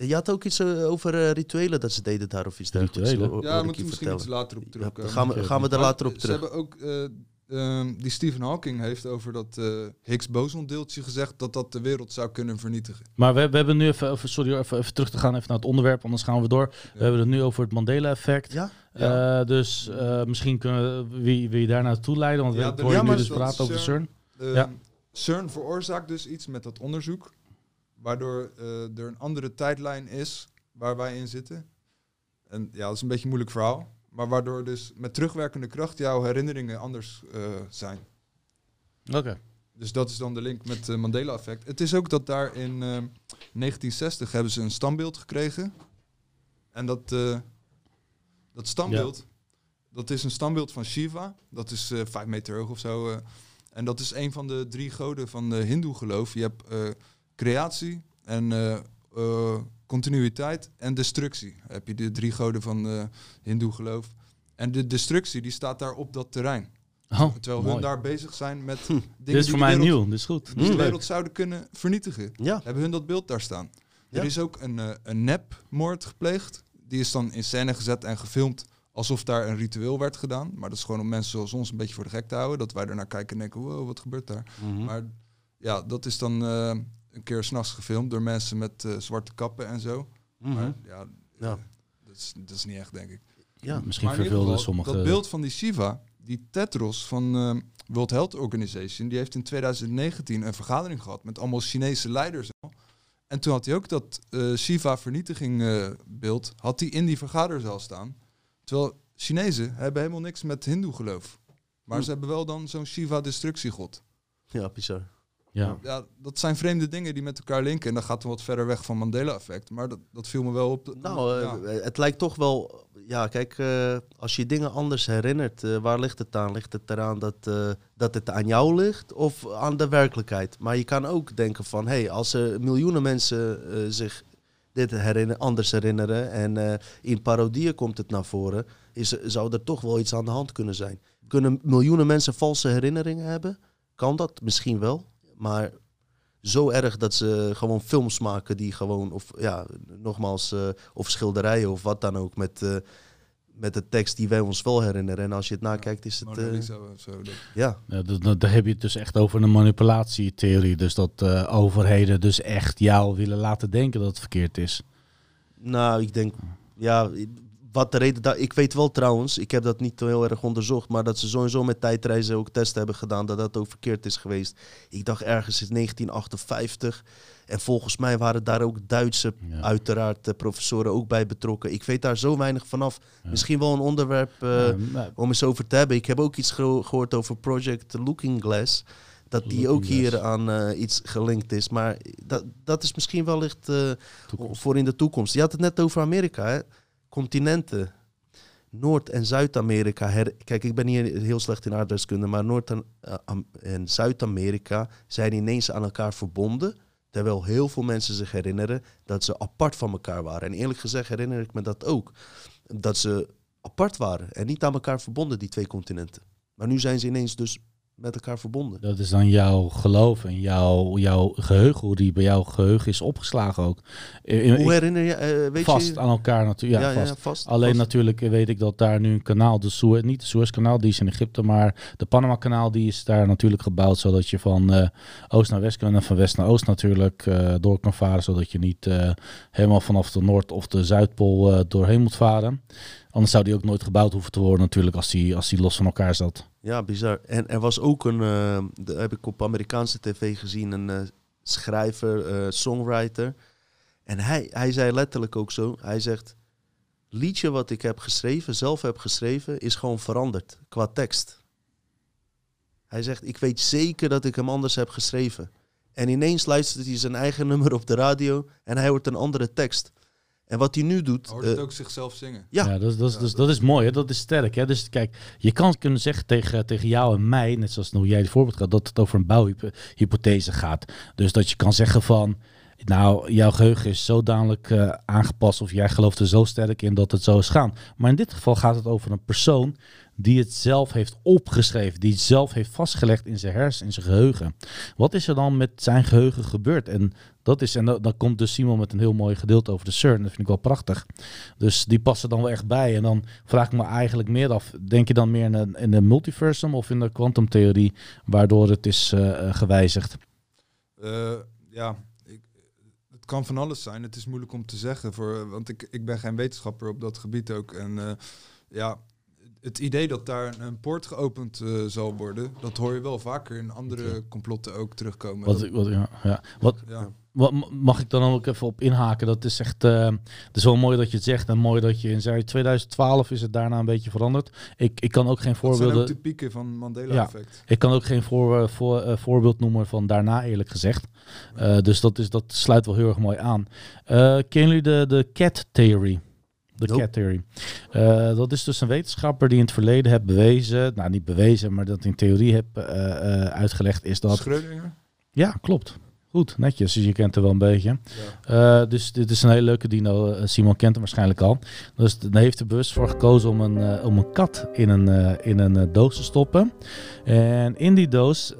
Je had ook iets eh, over eh, rituelen dat ze deden daar of iets dergelijks. Rituelen? ja we je moeten misschien iets later op Ja, terugkomen. dan gaan we, gaan we er Maar later op Ze terug. hebben ook, eh, ehm, die Stephen Hawking heeft over dat eh, Higgs-boson deeltje gezegd dat dat de wereld zou kunnen vernietigen. Maar we, we hebben nu even, even sorry, even, even terug te gaan even naar het onderwerp, anders gaan we door. We hebben het nu over het Mandela-effect. Ja? Ja. Eh, dus eh, misschien kunnen we wie, wie daar naartoe leiden, want Ja, we horen nu dus praten over CERN- CERN. Ehm, Ja. CERN veroorzaakt dus iets met dat onderzoek, waardoor eh, er een andere tijdlijn is waar wij in zitten. En ja, dat is een beetje een moeilijk verhaal. Maar waardoor dus met terugwerkende kracht jouw herinneringen anders eh, zijn. Oké. Dus dat is dan de link met het Mandela-effect. Het is ook dat daar in eh, 1960 hebben ze een standbeeld gekregen. En dat, eh, dat standbeeld, dat is een standbeeld van Shiva. Dat is eh vijf meter hoog of zo. eh. en dat is een van de drie goden van de hindoe geloof. Je hebt eh, creatie en eh, continuïteit en destructie. Heb je de drie goden van de hindoe geloof. En de destructie die staat daar op dat terrein. Oh, Terwijl mooi. hun daar bezig zijn met Hm. dingen Dit is die voor de mij wereld- nieuw, dit is goed. die de leuk. wereld zouden kunnen vernietigen. Ja. Hebben hun dat beeld daar staan. Ja. Er is ook een, eh, een nepmoord gepleegd. Die is dan in scène gezet en gefilmd alsof daar een ritueel werd gedaan. Maar dat is gewoon om mensen zoals ons een beetje voor de gek te houden. Dat wij ernaar kijken en denken, wow, wat gebeurt daar? Mhm. Maar ja, dat is dan eh, een keer s'nachts gefilmd door mensen met eh, zwarte kappen en zo. Mhm. Maar ja, Ja. eh, dat, is, dat is niet echt, denk ik. Ja. Misschien Maar geval, sommige... Dat beeld van die Shiva, die Tetros van eh, World Health Organization, die heeft in 2019 een vergadering gehad met allemaal Chinese leiders. En toen had hij ook dat eh, Shiva vernietiging eh, beeld, had hij in die vergaderzaal staan. Terwijl Chinezen hebben helemaal niks met hindoe geloof. Maar Hm. ze hebben wel dan zo'n Shiva destructiegod. ja, bizar. Ja. Ja, dat zijn vreemde dingen die met elkaar linken. En dat gaat dan wat verder weg van Mandela-effect. Maar dat, dat viel me wel op. de- Nou, ja. eh, het lijkt toch wel. Ja, kijk, eh, als je dingen anders herinnert, eh, waar ligt het aan? Ligt het eraan dat, eh, dat het aan jou ligt of aan de werkelijkheid? Maar je kan ook denken van, hé, hey, als er miljoenen mensen eh, zich dit herinner, anders herinneren en eh, in parodieën komt het naar voren, is, zou er toch wel iets aan de hand kunnen zijn. Kunnen miljoenen mensen valse herinneringen hebben? Kan dat? Misschien wel. Maar zo erg dat ze gewoon films maken die gewoon, of ja, nogmaals, eh, of schilderijen of wat dan ook, met, eh, met de tekst die wij ons wel herinneren. En als je het nakijkt, is het, eh, zo. dat- ja. Ja, daar heb je het dus echt over een manipulatietheorie. Dus dat eh, overheden dus echt jou willen laten denken dat het verkeerd is. Nou, ik denk, ja, wat de reden daar. Ik weet wel trouwens, ik heb dat niet heel erg onderzocht, maar dat ze sowieso met tijdreizen ook testen hebben gedaan dat dat ook verkeerd is geweest. Ik dacht ergens in 1958. En volgens mij waren daar ook Duitse, Ja. uiteraard, eh, professoren ook bij betrokken. Ik weet daar zo weinig vanaf. Ja. Misschien wel een onderwerp. eh, Ja, maar- om eens over te hebben. Ik heb ook iets gehoord over Project Looking Glass. Dat die ook hier aan eh, iets gelinkt is. Maar dat, dat is misschien wellicht Toekomst. voor in de toekomst. Je had het net over Amerika, hè? Continenten. Noord- en Zuid-Amerika. Kijk, ik ben hier heel slecht in aardrijkskunde, maar Noord- eh, en Zuid-Amerika zijn ineens aan elkaar verbonden. Terwijl heel veel mensen zich herinneren dat ze apart van elkaar waren. En eerlijk gezegd herinner ik me dat ook. Dat ze apart waren en niet aan elkaar verbonden, die twee continenten. Maar nu zijn ze ineens dus met elkaar verbonden. Dat is dan jouw geloof en jouw, jouw geheugen, hoe die bij jouw geheugen is opgeslagen ook. Eh, Hoe ik- herinner je, eh, weet vast je? aan elkaar natuurlijk. Ja, vast. vast. Alleen vast. natuurlijk weet ik dat daar nu een kanaal, de Suez, niet de Suezkanaal, die is in Egypte, maar de Panama-kanaal, die is daar natuurlijk gebouwd zodat je van eh, oost naar west kan en van west naar oost natuurlijk eh, door kan varen, zodat je niet eh, helemaal vanaf de Noord- of de Zuidpool eh, doorheen moet varen. Anders zou die ook nooit gebouwd hoeven te worden natuurlijk als die, als die los van elkaar zat. Ja, bizar. En er was ook een, dat heb ik op Amerikaanse tv gezien, een eh, schrijver, eh, songwriter. En hij, hij zei letterlijk ook zo, hij zegt, liedje wat ik heb geschreven, zelf heb geschreven, is gewoon veranderd qua tekst. Hij zegt, ik weet zeker dat ik hem anders heb geschreven. En ineens luistert hij zijn eigen nummer op de radio en hij hoort een andere tekst. En wat hij nu doet... Hoort het eh, ook zichzelf zingen? Ja. Ja, dat, is- dat, is- Ja, dus, dat is mooi, hè? dat is sterk. Hè? Dus kijk, je kan kunnen zeggen tegen, tegen jou en mij, net zoals hoe jij het voorbeeld gaat, dat het over een bouwhypothese gaat. Dus dat je kan zeggen van, nou, jouw geheugen is zodanig eh aangepast of jij gelooft er zo sterk in dat het zo is gaan. Maar in dit geval gaat het over een persoon die het zelf heeft opgeschreven, die het zelf heeft vastgelegd in zijn hersen, in zijn geheugen. Wat is er dan met zijn geheugen gebeurd? En dat is, en dan, komt dus Simon met een heel mooi gedeelte over de CERN. Dat vind ik wel prachtig. Dus die passen dan wel echt bij. En dan vraag ik me eigenlijk meer af, denk je dan meer in de, in de multiversum of in de kwantumtheorie, waardoor het is eh, gewijzigd? Eh, ja, het kan van alles zijn. Het is moeilijk om te zeggen, voor, want ik, ik ben geen wetenschapper op dat gebied ook. En eh, ja, het idee dat daar een poort geopend eh, zal worden, dat hoor je wel vaker in andere complotten ook terugkomen. Wat, wat, ja, ja. Wat, ja. Wat, mag ik dan ook even op inhaken? Dat is echt. eh, het is wel mooi dat je het zegt en mooi dat je in zei. 2012 is het daarna een beetje veranderd. Ik, ik kan ook geen Dat zijn voorbeelden. ook de pieken van Mandela-effect. Ik kan ook geen voor, voor, eh, voorbeeld noemen van daarna, eerlijk gezegd. Eh, dus dat, is, dat sluit wel heel erg mooi aan. Eh kennen jullie de, de cat theory? De Nope. cat theory. Eh, dat is dus een wetenschapper die in het verleden heeft bewezen, nou niet bewezen, maar dat in theorie heb eh, eh, uitgelegd, is dat. Schrödinger? Ja, klopt. Goed, netjes. Dus je kent er wel een beetje. Ja. Eh, dus dit is een hele leuke dino. Eh, Simon kent hem waarschijnlijk al. Dus dan heeft er bewust voor gekozen om een, eh, om een kat in een, in een doos te stoppen. En in die doos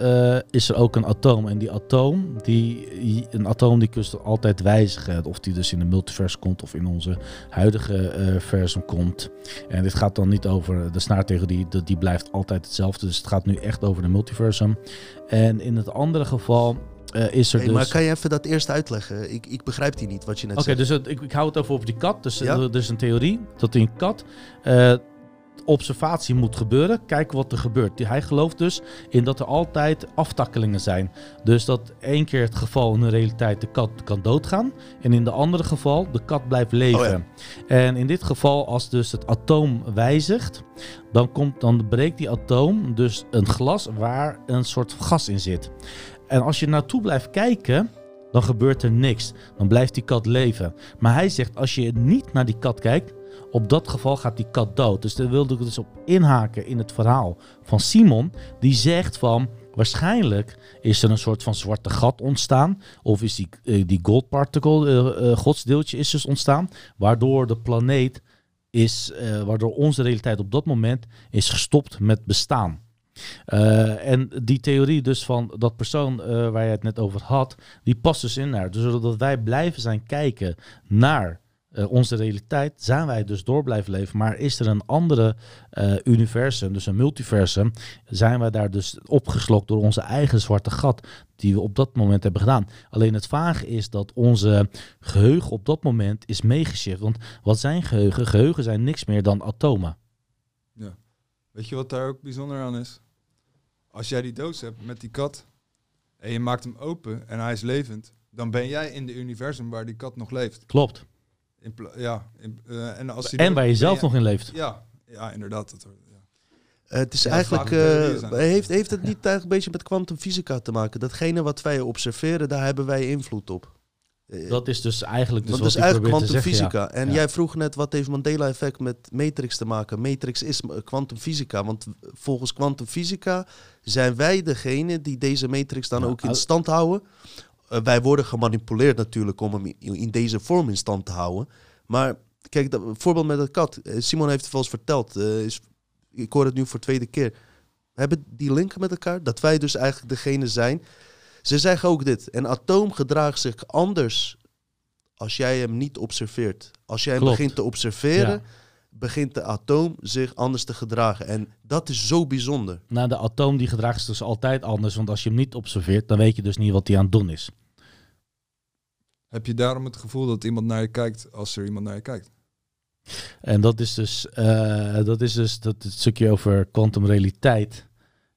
is er ook een atoom. En die atoom, die, een atoom die kun je altijd wijzigen. Of die dus in de multiverse komt of in onze huidige versum komt. En dit gaat dan niet over de snaartheorie, die, die blijft altijd hetzelfde. Dus het gaat nu echt over de multiversum. En in het andere geval eh, is er Hey, dus... Maar kan je even dat eerst uitleggen? Ik, ik begrijp die niet, wat je net Oké, zegt. dus het- ik, ik hou het over over die kat. Dus Ja. er is een theorie dat een kat eh, observatie moet gebeuren. Kijken wat er gebeurt. Hij gelooft dus in dat er altijd aftakkelingen zijn. Dus dat één keer het geval in de realiteit de kat kan doodgaan. En in de andere geval de kat blijft leven. Oh ja. En in dit geval als dus het atoom wijzigt. Dan, komt, dan breekt die atoom dus een glas waar een soort gas in zit. En als je naartoe blijft kijken, dan gebeurt er niks. Dan blijft die kat leven. Maar hij zegt, als je niet naar die kat kijkt, op dat geval gaat die kat dood. Dus daar wilde ik dus op inhaken in het verhaal van Simon. Die zegt van, waarschijnlijk is er een soort van zwarte gat ontstaan. Of is die, eh, die gold particle, eh, eh, godsdeeltje is dus ontstaan. Waardoor de planeet is, waardoor onze realiteit op dat moment is gestopt met bestaan. Eh, en die theorie dus van dat persoon eh, waar je het net over had, die past dus in daar. Dus zodat wij blijven zijn kijken naar eh, onze realiteit, zijn wij dus door blijven leven. Maar is er een andere universum, dus een multiversum, zijn wij daar dus opgeslokt door onze eigen zwarte gat die we op dat moment hebben gedaan. Alleen het vage is dat onze geheugen op dat moment is meegeshift. Want wat zijn geheugen? Geheugen zijn niks meer dan atomen. Weet je wat daar ook bijzonder aan is? Als jij die doos hebt met die kat en je maakt hem open en hij is levend, dan ben jij in de universum waar die kat nog leeft. Klopt. In ja, in, eh, en als die En waar je zelf nog in leeft. Ja, ja inderdaad. Dat, ja. Eh, het is Ja, eigenlijk, eh, heeft, heeft het niet eigenlijk een beetje met kwantumfysica te maken? Datgene wat wij observeren, daar hebben wij invloed op. Eh, Dat is dus eigenlijk dus wat dat is eigenlijk zeggen. kwantumfysica. En Ja. jij vroeg net wat heeft Mandela-effect met Matrix te maken. Matrix is eh, kwantumfysica. Want volgens kwantumfysica zijn wij degene die deze matrix dan Ja, ook in stand houden. Eh, wij worden gemanipuleerd natuurlijk om hem in, deze vorm in stand te houden. Maar kijk, dat, voorbeeld met dat kat. Simon heeft het wel eens verteld. is, ik hoor het nu voor de tweede keer. Hebben die linken met elkaar. Dat wij dus eigenlijk degene zijn. Ze zeggen ook dit. Een atoom gedraagt zich anders als jij hem niet observeert. Als jij hem Klopt. begint te observeren, Ja. begint de atoom zich anders te gedragen. En dat is zo bijzonder. Nou, de atoom die gedraagt zich dus altijd anders. Want als je hem niet observeert, dan weet je dus niet wat hij aan het doen is. Heb je daarom het gevoel dat iemand naar je kijkt als er iemand naar je kijkt? En dat is dus, eh, dat is dus dat het stukje over kwantumrealiteit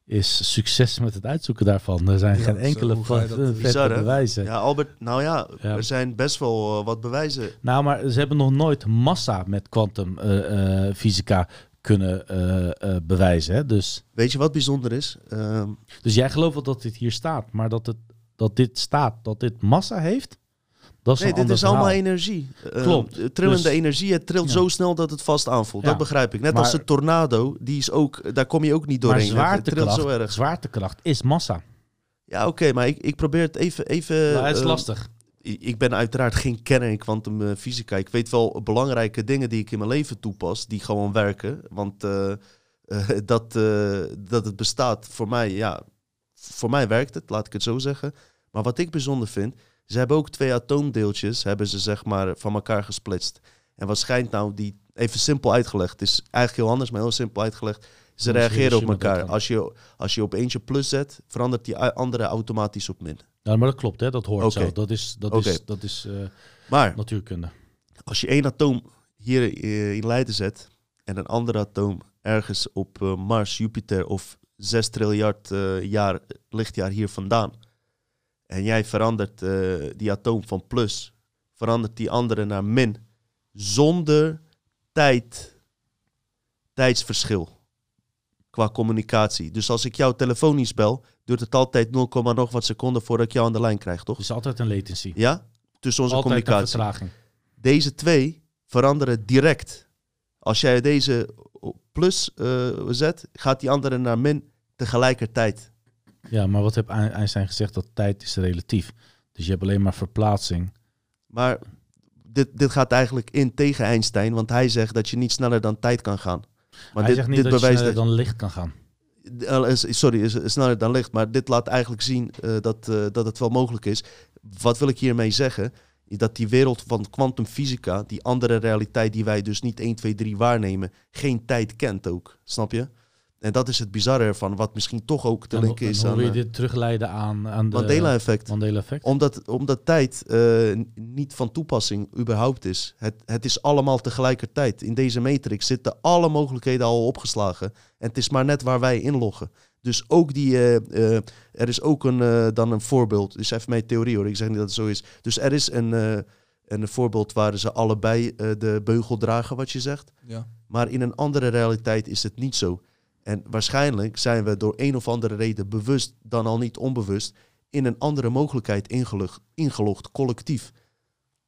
is succes met het uitzoeken daarvan. Er zijn Ja, geen enkele vette bewijzen. Ja, Albert, nou ja, Ja. er zijn best wel eh, wat bewijzen. Nou, maar ze hebben nog nooit massa met kwantumfysica kunnen eh, eh, bewijzen. Hè? Dus, Weet je wat bijzonder is? Ehm, dus jij gelooft wel dat dit hier staat, maar dat, het, dat dit staat, dat dit massa heeft, dat is nee, dit is allemaal verhaal. energie. Ehm, Klopt. trillende Dus- energie, het trilt Ja. zo snel dat het vast aanvoelt. Ja. Dat begrijp ik. Net Maar- als de tornado, die is ook, daar kom je ook niet Maar doorheen. Het- het trilt zwaartekracht, zo erg. zwaartekracht is massa. Ja, oké, maar ik, ik probeer het even... even Maar het is ehm, lastig. ik ik ben uiteraard geen kenner in kwantumfysica. Ik weet wel belangrijke dingen die ik in mijn leven toepas, die gewoon werken. Want eh, eh, dat, eh, dat het bestaat, voor mij, ja, voor mij werkt het, laat ik het zo zeggen. Maar wat ik bijzonder vind, ze hebben ook twee atoomdeeltjes, hebben ze zeg maar van elkaar gesplitst. En wat schijnt nou, die, even simpel uitgelegd, het is eigenlijk heel anders, maar heel simpel uitgelegd. Ze reageren op elkaar. Als je, als je op eentje plus zet, verandert die andere automatisch op min. Ja, maar dat klopt, hè? dat hoort Oké. zo. Dat is, dat is, dat is eh, Maar natuurkunde. als je één atoom hier eh, in Leiden zet en een ander atoom ergens op eh, Mars, Jupiter of 6 triljard jaar, lichtjaar hier vandaan. En jij verandert eh, die atoom van plus, verandert die andere naar min, zonder tijd, tijdsverschil qua communicatie. Dus als ik jou telefonisch bel, duurt het altijd 0, nog wat seconden voordat ik jou aan de lijn krijg, toch? Is altijd een latency. Ja? Tussen onze altijd een communicatie vertraging. deze twee veranderen direct. Als jij deze plus eh, zet, gaat die andere naar min tegelijkertijd. Ja, maar wat heeft Ein- Einstein gezegd? Dat tijd is relatief. Dus je hebt alleen maar verplaatsing. Maar dit, dit gaat eigenlijk in tegen Einstein, want hij zegt dat je niet sneller dan tijd kan gaan. Maar Hij dit, zegt niet dit dat je sneller dat, dan licht kan gaan. Eh, is- sorry, sneller dan licht, maar dit laat eigenlijk zien eh, dat, eh, dat het wel mogelijk is. Wat wil ik hiermee zeggen? Dat die wereld van kwantumfysica, die andere realiteit die wij dus niet 1, 2, 3 waarnemen, geen tijd kent ook. Snap je? En dat is het bizarre ervan, wat misschien toch ook te En, linken en is hoe aan wil je eh, dit terugleiden aan, aan de Mandela-effect. Mandela-effect? Omdat, omdat tijd eh, niet van toepassing überhaupt is. Het, het is allemaal tegelijkertijd. In deze matrix zitten alle mogelijkheden al opgeslagen. En het is maar net waar wij inloggen. Dus ook die, eh, eh, er is ook een, eh, dan een voorbeeld. Dus even mijn theorie hoor, ik zeg niet dat het zo is. Dus er is een, eh, een voorbeeld waar ze allebei eh, de beugel dragen, wat je zegt. Ja. Maar in een andere realiteit is het niet zo. En waarschijnlijk zijn we door een of andere reden bewust, dan al niet onbewust, in een andere mogelijkheid ingelogd, ingelogd collectief.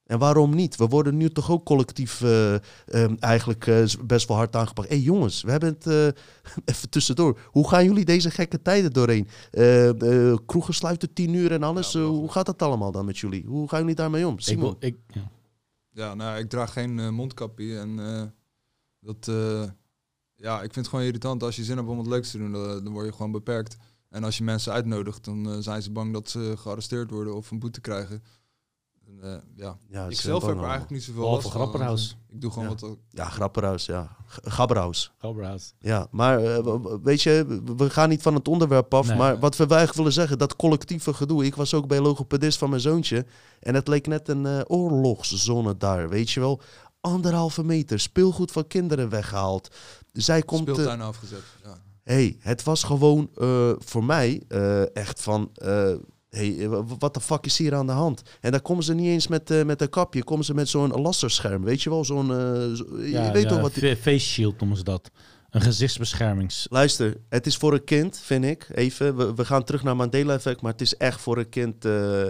En waarom niet? We worden nu toch ook collectief eh, ehm, eigenlijk eh, best wel hard aangepakt. Hé hey jongens, we hebben het eh, even tussendoor. Hoe gaan jullie deze gekke tijden doorheen? Eh, eh, kroegen sluiten tien uur en alles. Ja, hoe gaat dat allemaal dan met jullie? Hoe gaan jullie daarmee om? Ik, Simon? wil- ik, ja. Ja, nou, ik draag geen mondkapje. En eh, dat, eh, ja, ik vind het gewoon irritant. Als je zin hebt om wat leuks te doen, dan, dan word je gewoon beperkt. En als je mensen uitnodigt, dan eh, zijn ze bang dat ze gearresteerd worden of een boete krijgen. En, eh, ja. ja, Ik ze zelf heb er eigenlijk niet zoveel last van. Grapperhaus. Ik doe gewoon Ja. wat... Ja, Grapperhaus, ja. G- Gabberhaus. Gabberhaus. Ja, maar eh, weet je, we gaan niet van het onderwerp af. Nee. maar wat we eigenlijk willen zeggen, dat collectieve gedoe. Ik was ook bij logopedist van mijn zoontje. En het leek net een eh, oorlogszone daar, weet je wel. Anderhalve meter, speelgoed van kinderen weggehaald. Zij komt... eh, speeltuin afgezet. Ja. hey, het was gewoon eh, voor mij eh, echt van... eh, hey, eh, wat de fuck is hier aan de hand? En dan komen ze niet eens met, eh, met een kapje. Komen ze met zo'n laserscherm, weet je wel? Zo'n... eh, zo- je weet toch wat... die- Face shield noemen ze dat. Een gezichtsbeschermings. Luister, het is voor een kind, vind ik. Even, we, we gaan terug naar Mandela-effect, maar het is echt voor een kind eh,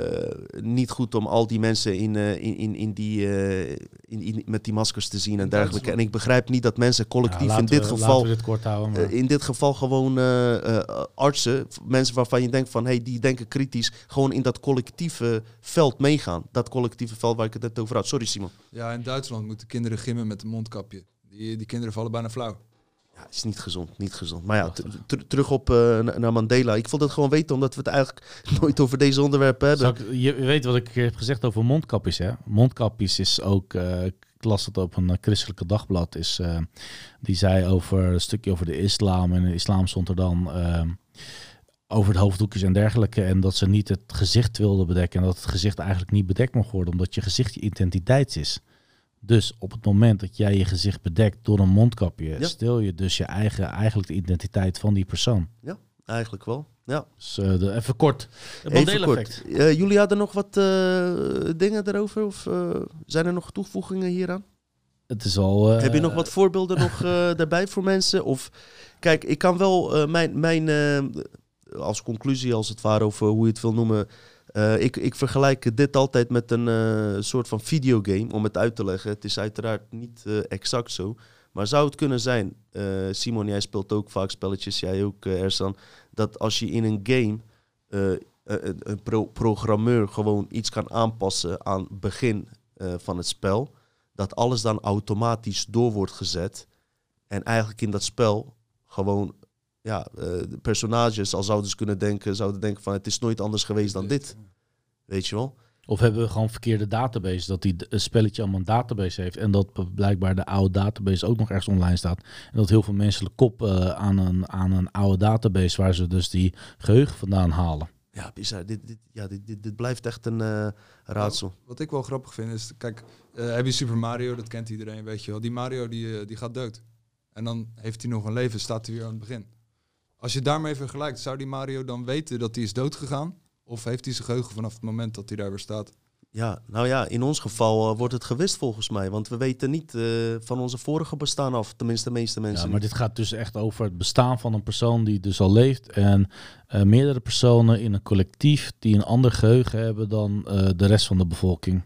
niet goed om al die mensen in, eh, in, in, in die, eh, in, in- met die maskers te zien en dergelijke. En ik begrijp niet dat mensen collectief Ja, in dit we- geval, Laten we dit kort houden. Maar. in dit geval gewoon eh, eh, artsen, mensen waarvan je denkt van, hey, die denken kritisch, gewoon in dat collectieve veld meegaan. Dat collectieve veld waar ik het net over had. Sorry Simon. ja, in Duitsland moeten kinderen gimmen met een mondkapje. Die, die kinderen vallen bijna flauw. Ja, is niet gezond, niet gezond. Maar ja, ter- terug op eh, na- naar Mandela. Ik vond het gewoon weten, omdat we het eigenlijk nooit over deze onderwerpen hebben. Ik- je weet wat ik keer heb gezegd over mondkapjes, hè? Mondkapjes is ook, eh, ik las het op een eh, christelijke dagblad, is, eh, die zei over een stukje over de islam en de islam stond er dan eh, over het hoofddoekjes en dergelijke en dat ze niet het gezicht wilden bedekken en dat het gezicht eigenlijk niet bedekt mag worden, omdat je gezicht je identiteit is. Dus op het moment dat jij je gezicht bedekt door een mondkapje, Ja. stil je dus je eigen, eigenlijk de identiteit van die persoon. Eigenlijk wel. Ja, Dus eh, de, even kort. Het kort. Eh, jullie hadden nog wat eh, dingen erover? Of zijn er nog toevoegingen hieraan? Het is al. Heb je nog wat voorbeelden nog daarbij voor mensen? Of kijk, ik kan wel mijn, mijn als conclusie als het ware over hoe je het wil noemen. Eh, ik, ik vergelijk dit altijd met een eh, soort van videogame om het uit te leggen. Het is uiteraard niet eh, exact zo. Maar zou het kunnen zijn, Simon, jij speelt ook vaak spelletjes, jij ook, Ersan, dat als je in een game een, een pro- programmeur gewoon iets kan aanpassen aan het begin van het spel, dat alles dan automatisch door wordt gezet. En eigenlijk in dat spel gewoon, ja, eh, personages al zouden ze kunnen denken, zouden denken van het is nooit anders geweest dan dit. Weet je wel? Of hebben we gewoon verkeerde database? Dat die een spelletje allemaal een database heeft. En dat blijkbaar de oude database ook nog ergens online staat. En dat heel veel mensen de kop eh, aan, een, aan een oude database waar ze dus die geheugen vandaan halen. Ja, bizar. Dit, dit, ja, dit, dit, dit blijft echt een eh, raadsel. Wat ik wel grappig vind is, kijk, eh, heb je Super Mario, dat kent iedereen, weet je wel. Die Mario die, die gaat dood. En dan heeft hij nog een leven, staat hij weer aan het begin. Als je daarmee vergelijkt, zou die Mario dan weten dat hij is dood gegaan? Of heeft hij zijn geheugen vanaf het moment dat hij daar weer staat? Ja, nou ja, in ons geval eh, wordt het gewist volgens mij. Want we weten niet eh, van onze vorige bestaan af. Tenminste, de meeste mensen Ja, maar niet. dit gaat dus echt over het bestaan van een persoon die dus al leeft. En eh, meerdere personen in een collectief die een ander geheugen hebben dan eh, de rest van de bevolking.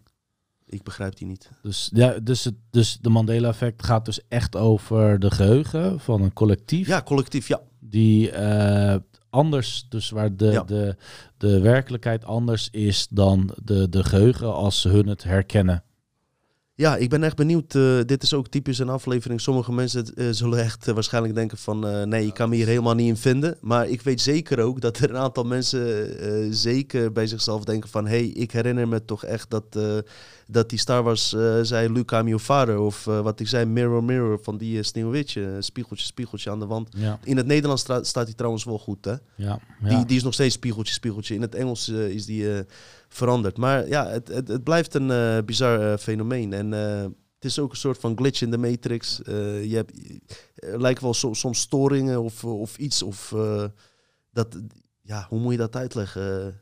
Ik begrijp die niet. Dus, ja, dus, het, dus de Mandela-effect gaat dus echt over de geheugen van een collectief. Ja, collectief, ja. Die eh, anders, dus waar de, Ja. de, de werkelijkheid anders is dan de, de geheugen als ze hun het herkennen. Ja, ik ben echt benieuwd. eh, dit is ook typisch een aflevering. Sommige mensen eh, zullen echt eh, waarschijnlijk denken van... nee, ik kan me hier helemaal niet in vinden. Maar ik weet zeker ook dat er een aantal mensen zeker bij zichzelf denken van... hey, ik herinner me toch echt dat, dat die Star Wars zei... Luke, I'm your father. Of wat ik zei, Mirror, Mirror van die Sneeuwwitje. Spiegeltje, spiegeltje aan de wand. Ja, In het Nederlands staat hij trouwens wel goed, hè? ja, ja. Die, die is nog steeds spiegeltje, spiegeltje. In het Engels is die veranderd. Maar ja, het, het, het blijft een eh, bizar eh, fenomeen. En eh, het is ook een soort van glitch in de matrix. Eh, je hebt, er lijken wel so- soms storingen of, of iets. Of, eh, dat, ja, hoe moet je dat uitleggen?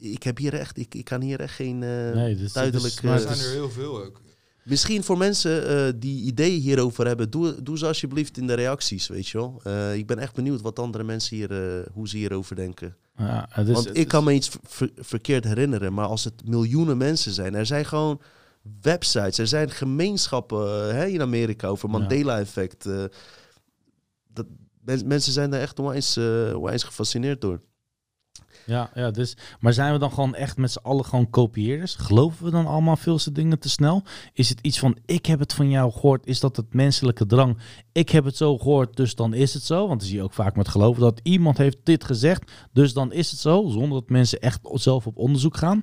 Ik heb hier echt, ik, ik kan hier echt geen... nee, duidelijk, eh, Er zijn er heel veel ook. Misschien voor mensen eh, die ideeën hierover hebben, doe, doe ze alsjeblieft in de reacties, weet je wel. Eh, ik ben echt benieuwd wat andere mensen hier, eh, hoe ze hierover denken. Ja, het is, Want ik kan me iets ver- ver- verkeerd herinneren, maar als het miljoenen mensen zijn, er zijn gewoon websites, er zijn gemeenschappen eh, hè, in Amerika over. Mandela-effect. eh, dat, men- mensen zijn daar echt onwijs, eh, onwijs gefascineerd door. Ja, ja dus, maar zijn we dan gewoon echt met z'n allen gewoon kopieerders? Geloven we dan allemaal veel te dingen te snel? Is het iets van, ik heb het van jou gehoord, is dat het menselijke drang? Ik heb het zo gehoord, dus dan is het zo. Want dan zie je ook vaak met geloven dat iemand heeft dit gezegd, dus dan is het zo. Zonder dat mensen echt zelf op onderzoek gaan.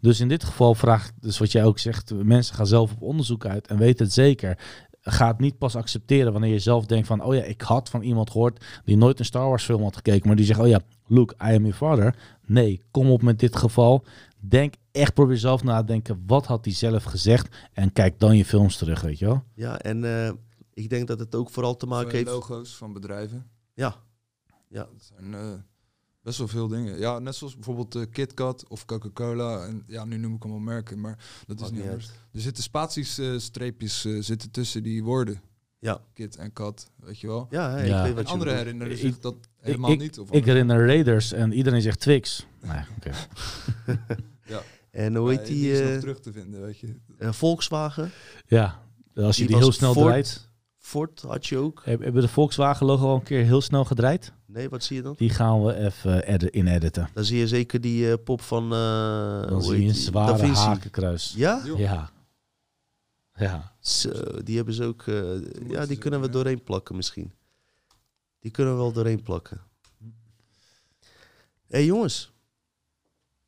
Dus in dit geval vraag ik, dus wat jij ook zegt, mensen gaan zelf op onderzoek uit en weten het zeker. Ga het niet pas accepteren wanneer je zelf denkt van, oh ja, ik had van iemand gehoord die nooit een Star Wars film had gekeken, maar die zegt, oh ja, Luke, I am your father. Nee, kom op met dit geval. Denk echt, probeer zelf na te denken, wat had hij zelf gezegd? En kijk dan je films terug, weet je wel? Ja, en eh, ik denk dat het ook vooral te maken heeft... logo's van bedrijven. Ja, Dat zijn eh, best wel veel dingen. Ja, net zoals bijvoorbeeld eh, KitKat of Coca-Cola. En ja, nu noem ik allemaal merken, maar dat is niet anders. Er zitten spaties, streepjes zitten tussen die woorden. Ja. Kit en kat, weet je wel. ja, Ja. ik weet En wat je bedoelt. herinneren zich dat helemaal ik- niet. Of Ik herinner Raiders en iedereen zegt Twix. Nee, oké. En hoe heet die, is eh, nog terug te vinden, weet je. eh, Volkswagen? Ja, als je Die heel snel Ford. draait. Ford had je ook. Heb- Hebben de Volkswagen logo al een keer heel snel gedraaid? Nee, wat zie je dan? Die gaan we even edit, in editen. Dan zie je zeker die eh, pop van... eh, Dan hoe zie je een zware hakenkruis. Ja? Ja. Ja. Zo, die hebben ze ook... eh, ja, die kunnen we doorheen plakken misschien. Die kunnen we wel doorheen plakken. Hé hey, jongens.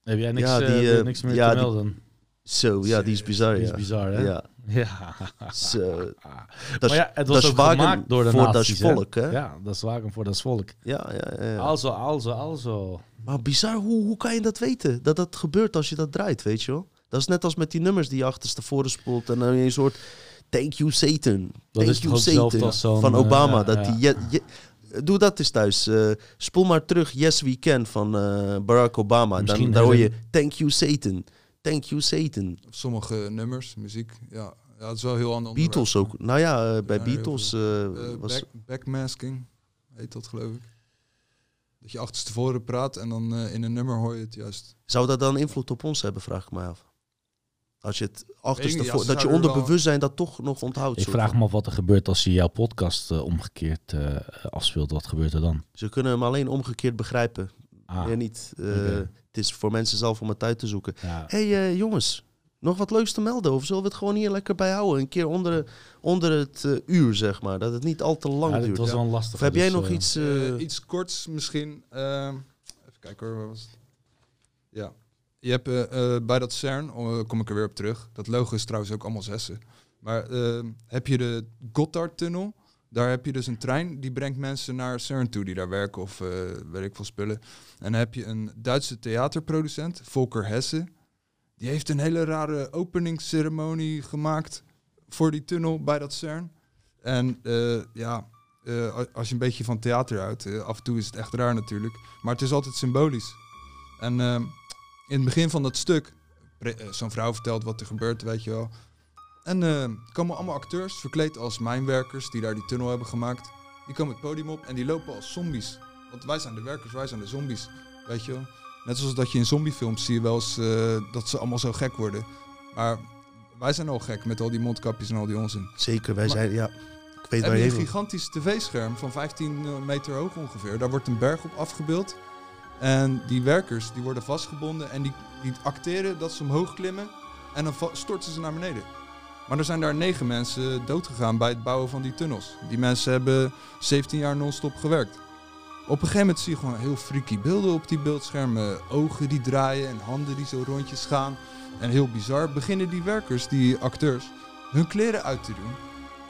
Heb jij niks, Ja, eh, die, eh, niks meer ja, te die- melden? Zo, ja, die is bizar, Die is ja. bizar, hè? Ja, Ja. zo. Dat Maar ja, het dat was ook gemaakt door de voor dat nazi's, volk, hè? Ja, dat is wagen voor dat volk. Ja, ja, ja. Also, also, also. Maar bizar, hoe, hoe kan je dat weten? Dat dat gebeurt als je dat draait, weet je wel? Dat is net als met die nummers die je achterstevoren spoelt. En dan een soort thank you Satan. Thank is you Satan. Van Obama. eh, dat die je- je- doe dat eens thuis. Eh, spoel maar terug Yes We Can van eh, Barack Obama. Dan, Misschien dan hoor je thank you Satan. Thank you Satan. Sommige nummers, muziek, ja. ja het is wel heel ander Beatles onderwerp. ook. Nou ja, eh, bij Ja, Beatles was... back, backmasking heet dat geloof ik. Dat je achterstevoren praat en dan in een nummer hoor je het juist. Zou dat dan invloed op ons hebben, vraag ik mij af. Als je het achterste dat je onder er bewustzijn dat toch nog onthoudt. Ik vraag van. me af wat er gebeurt als je jouw podcast eh, omgekeerd eh, afspeelt. Wat gebeurt er dan? Ze kunnen hem alleen omgekeerd begrijpen. Ah, Meer niet. Eh. Het is voor mensen zelf om het uit te zoeken. ja. Hé hey, eh, jongens, nog wat leuks te melden? Of zullen we het gewoon hier lekker bij houden? Een keer onder, onder het uur, zeg maar. Dat het niet al te lang Ja, duurt. was Ja. wel lastig. Of heb jij dus, nog eh, iets... Iets korts misschien. Ehm, even kijken hoor, was het? Ja. Je hebt eh, eh, bij dat CERN, oh, kom ik er weer op terug. Dat logo is trouwens ook allemaal zessen. Maar heb je de Gotthardtunnel. Daar heb je dus een trein die brengt mensen naar CERN toe die daar werken of eh weet ik veel spullen. En dan heb je een Duitse theaterproducent, Volker Hesse. Die heeft een hele rare openingsceremonie gemaakt voor die tunnel bij dat CERN. En eh, ja, eh, als je een beetje van theater houdt, eh, af en toe is het echt raar natuurlijk. Maar het is altijd symbolisch. En ehm, in het begin van dat stuk, eh, zo'n vrouw vertelt wat er gebeurt, weet je wel. En eh, komen allemaal acteurs, verkleed als mijnwerkers, die daar die tunnel hebben gemaakt. Die komen het podium op en die lopen als zombies. Want wij zijn de werkers, wij zijn de zombies, weet je wel. Net zoals dat je in zombiefilms zie je wel eens eh, dat ze allemaal zo gek worden. Maar wij zijn al gek met al die mondkapjes en al die onzin. Zeker, wij maar- zijn... Ja, ik weet Heb je een gigantisch tv-scherm van 15 meter hoog ongeveer. Daar wordt een berg op afgebeeld. En die werkers die worden vastgebonden en die, die acteren dat ze omhoog klimmen. En dan storten ze naar beneden. Maar er zijn daar negen mensen doodgegaan bij het bouwen van die tunnels. Die mensen hebben 17 jaar non-stop gewerkt. Op een gegeven moment zie je gewoon heel freaky beelden op die beeldschermen. Ogen die draaien en handen die zo rondjes gaan. En heel bizar beginnen die werkers, die acteurs, hun kleren uit te doen.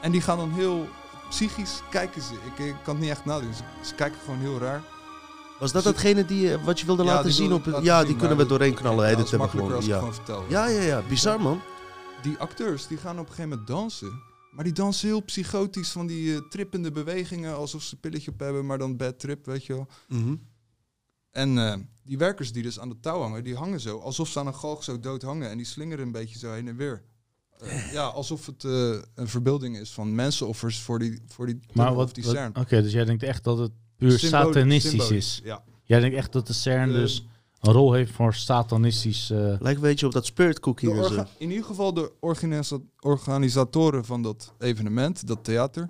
En die gaan dan heel psychisch kijken ze. Ik, kan het niet echt nadoen. Ze, ze kijken gewoon heel raar. Was dat Ze- datgene die, eh, wat je wilde Ja, laten zien? Op, laten ja, zien, die kunnen we doorheen knallen. Ja, dat hebben we gewoon. als ik Ja. gewoon vertel. ja, ja, ja. Bizar, man. Die acteurs die gaan op een gegeven moment dansen. Maar die dansen heel psychotisch van die eh, trippende bewegingen. Alsof ze een pilletje op hebben, maar dan bad trip, weet je wel. Mhm. En eh, die werkers die dus aan de touw hangen, die hangen zo. Alsof ze aan een galg zo dood hangen. En die slingeren een beetje zo heen en weer. Ja, alsof het een verbeelding is van mensenoffers voor die, voor die, Maar wat, of die wat- CERN. Oké, dus jij denkt echt dat het puur Symbolisch- satanistisch symbolisch, is. Ja. Jij denkt echt dat de CERN Eh, dus een rol heeft voor satanistisch... eh, Lijkt een beetje op dat Spirit Cookie. Zo. orga- in ieder geval de organisa- organisatoren van dat evenement, dat theater,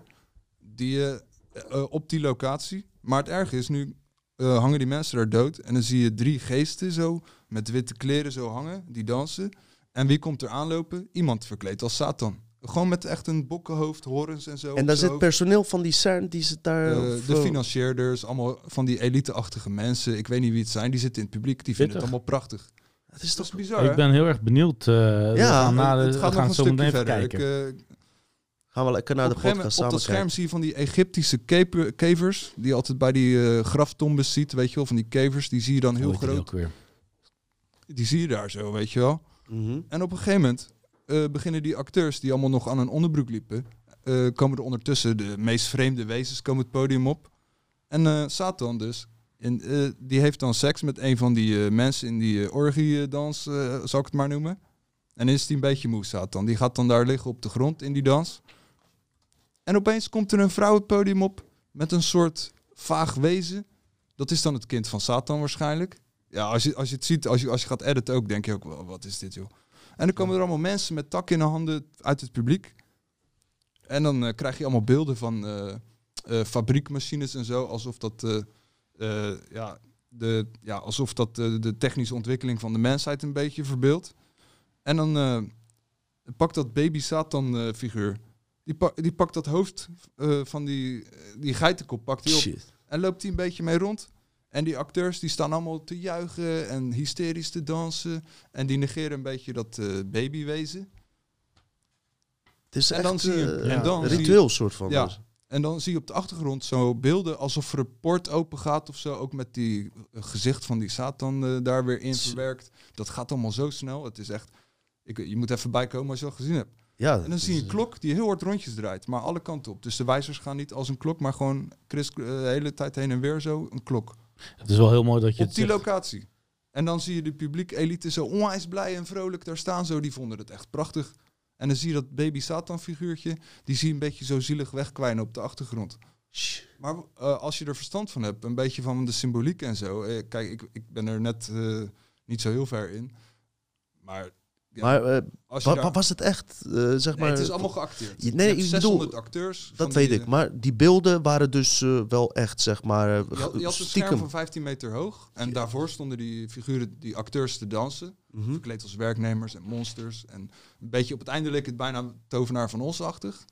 die eh, eh, op die locatie. Maar het erge is, nu eh, hangen die mensen daar dood. En dan zie je drie geesten zo, met witte kleren zo hangen, die dansen. En wie komt er aanlopen? Iemand verkleed als Satan. Gewoon met echt een bokkenhoofd, horens en zo. En daar zit hoofd. personeel van die CERN, die zit daar... Eh, de eh, financierders, allemaal van die elite-achtige mensen. Ik weet niet wie het zijn. Die zitten in het publiek. Die vinden het allemaal prachtig. Het is Dat is toch... bizar, hè? ik ben heel erg benieuwd. eh we Ja, gaan, na de, het we gaat gaan nog een zo meteen stukje even verder. kijken. Ik, Gaan we lekker naar op de podcast moment samen op dat scherm kijken. zie je van die Egyptische keper- kevers, die je altijd bij die graftombes ziet, weet je wel, van die kevers, die zie je dan heel die groot. ook weer? Die zie je daar zo, weet je wel. Mhm. En op een gegeven moment eh, beginnen die acteurs, die allemaal nog aan een onderbroek liepen, eh, komen er ondertussen de meest vreemde wezens komen het podium op. En eh, Satan dus, die heeft dan seks met een van die mensen in die orgiedans, zal ik het maar noemen. En is die een beetje moe, Satan. Die gaat dan daar liggen op de grond in die dans. En opeens komt er een vrouw het podium op met een soort vaag wezen. Dat is dan het kind van Satan waarschijnlijk. Ja, als je, als je het ziet, als je, als je gaat editen ook, denk je ook, wat is dit joh. En dan komen er allemaal mensen met takken in de handen uit het publiek. En dan eh, krijg je allemaal beelden van eh, eh, fabriekmachines en zo, alsof dat, ja, de, ja, alsof dat de technische ontwikkeling van de mensheid een beetje verbeeldt. En dan pakt dat baby Satan figuur, die, pak- die pakt dat hoofd van die, die geitenkop, pakt hij op Shit. en loopt hij een beetje mee rond. En die acteurs die staan allemaal te juichen en hysterisch te dansen. En die negeren een beetje dat eh, babywezen. Het is En echt dan zie je- eh, en dan je- ritueel soort van. Ja. dus. En dan zie je op de achtergrond zo beelden alsof er een poort open gaat of zo. Ook met die eh, gezicht van die Satan daar weer in verwerkt. Dat gaat allemaal zo snel. Het is echt... Ik, je moet even bijkomen als je dat gezien hebt. Ja, En dan zie je een klok die heel hard rondjes draait. Maar alle kanten op. Dus de wijzers gaan niet als een klok, maar gewoon Chris, de hele tijd heen en weer zo een klok. Het is wel heel mooi dat je op die zegt. locatie. En dan zie je de publiek elite zo onwijs blij en vrolijk daar staan. Zo, die vonden het echt prachtig. En dan zie je dat baby Satan figuurtje, die zie je een beetje zo zielig wegkwijnen op de achtergrond. Maar eh, als je er verstand van hebt, een beetje van de symboliek en zo. eh, kijk, ik, ik ben er net eh, niet zo heel ver in. Maar, ja, Maar eh, je wa- daar- was het echt, eh, zeg Nee, maar... het is allemaal geacteerd. Je- Je nee, ik bedoel, 600 acteurs. Dat weet die, ik, eh, maar die beelden waren dus wel echt, zeg maar, Je had, je had een scherm van 15 meter hoog. En daarvoor stonden die figuren, die acteurs te dansen. Mhm. Verkleed als werknemers en monsters. En een beetje op het einde leek het bijna tovenaar van ons-achtig.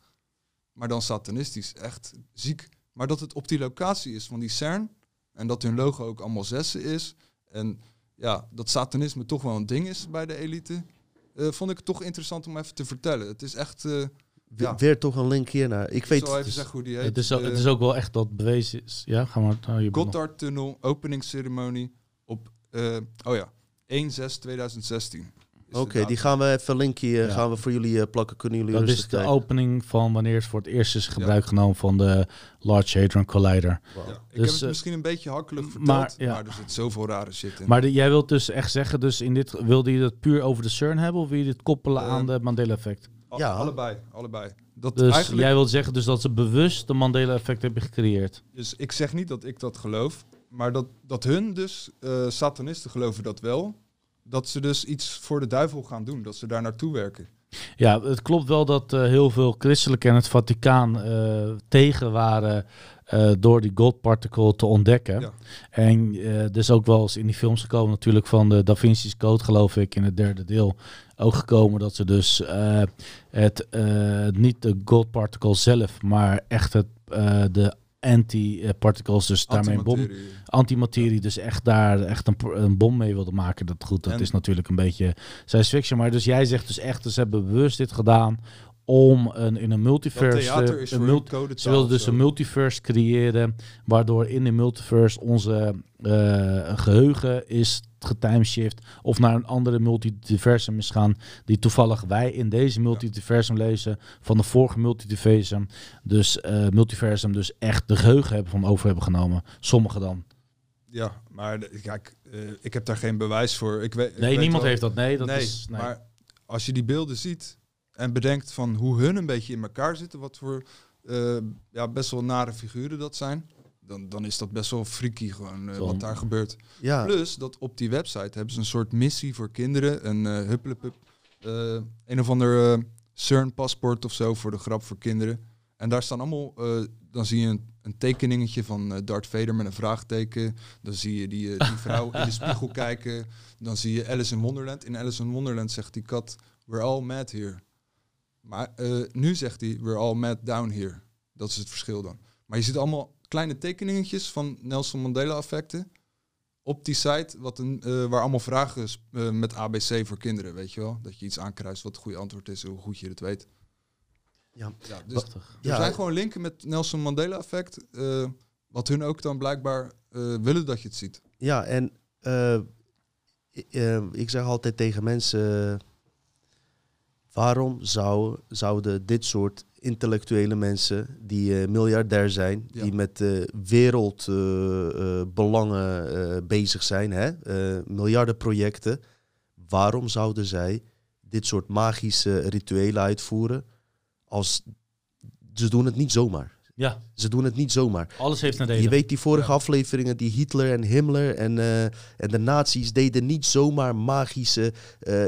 Maar dan satanistisch. Echt ziek. Maar dat het op die locatie is van die CERN. En dat hun logo ook allemaal zessen is. En ja, dat satanisme toch wel een ding is bij de elite. Eh, vond ik toch interessant om even te vertellen. Het is echt... eh, We- ja. Weer toch een link hiernaar. Ik ik weet... zal even dus- zeggen hoe die heet. Het is, ook, Eh, het is ook wel echt dat bewezen is. Ja, ga maar. Oh, je bent nog- Gotthardtunnel openingsceremonie op, eh, oh ja, 1-6-2016. Oké, die gaan we even linkje eh, Ja. gaan we voor jullie eh, plakken. Kunnen jullie Dat is de kijken. opening van wanneer het voor het eerst is gebruik genomen van de Large Hadron Collider. Wow. Ja, ik Dus, heb het eh, misschien een beetje hakkelijk verteld, maar, maar, er zit zoveel rare shit in. Maar de- jij wilt dus echt zeggen, dus in dit wilde je dat puur over de CERN hebben of wil je dit koppelen aan de Mandela-effect? Ja. allebei, allebei. Dat Dus eigenlijk, jij wilt zeggen dus dat ze bewust de Mandela-effect hebben gecreëerd. dus ik zeg niet dat ik dat geloof, maar dat, dat hun dus, eh, satanisten geloven dat wel, dat ze dus iets voor de duivel gaan doen, dat ze daar naartoe werken. Ja, het klopt wel dat eh, heel veel christelijken en het Vaticaan eh, tegen waren eh, door die God particle te ontdekken. Ja. En is ook wel eens in die films gekomen natuurlijk van de Da Vinci's Code, geloof ik, in het derde deel. Ook gekomen dat ze dus het, niet de God particle zelf, maar echt het, de anti-particles, dus daarmee een bom, Antimaterie. dus echt daar echt een, een bom mee wilde maken. Dat goed, dat En- is natuurlijk een beetje science fiction. Maar dus jij zegt dus echt, dus ze hebben bewust dit gedaan om een, in een Dat multiverse... theater is een mul- code ze wilden dus een multiverse creëren, waardoor in de multiverse onze eh, geheugen is getimeshift of naar een andere multiversum is gaan, die toevallig wij in deze multiversum lezen van de vorige multiversum. Dus eh, multiversum dus echt de geheugen hebben van over hebben genomen. Sommigen dan. Ja, maar kijk, eh, ik heb daar geen bewijs voor. Ik weet, Nee, niemand heeft dat. Nee, dat nee, is... Nee. maar als je die beelden ziet en bedenkt van hoe hun een beetje in elkaar zitten, wat voor eh, ja, best wel nare figuren dat zijn. dan, dan is dat best wel freaky gewoon eh, wat daar gebeurt. Ja, Plus dat op die website hebben ze een soort missie voor kinderen. Een eh huppelepup, eh, een of ander eh, CERN-paspoort of zo voor de grap voor kinderen. En daar staan allemaal, eh, dan zie je een, een tekeningetje van eh, Darth Vader met een vraagteken. Dan zie je die, die vrouw in de spiegel kijken. Dan zie je Alice in Wonderland. In Alice in Wonderland zegt die kat, we're all mad here. Maar eh, nu zegt hij, we're all mad down here. Dat is het verschil dan. Maar je ziet allemaal kleine tekeningetjes van Nelson Mandela effecten op die site, wat een, eh, waar allemaal vragen is eh, met ABC voor kinderen, weet je wel? Dat je iets aankruist wat het goede antwoord is, hoe goed je het weet. Ja. Ja, dus Prachtig. er Ja. zijn gewoon linken met Nelson Mandela effect, eh, wat hun ook dan blijkbaar eh, willen dat je het ziet. ja en ik zeg altijd tegen mensen... waarom zou, zouden dit soort intellectuele mensen... die eh, miljardair zijn, Ja. die met eh, wereldbelangen eh, bezig zijn... Hè? miljardenprojecten... waarom zouden zij dit soort magische rituelen uitvoeren... als ze doen het niet zomaar. Ja, Ze doen het niet zomaar. alles heeft een Je reden. weet die vorige Ja. afleveringen, die Hitler en Himmler en, eh, en de nazi's deden niet zomaar magische... eh,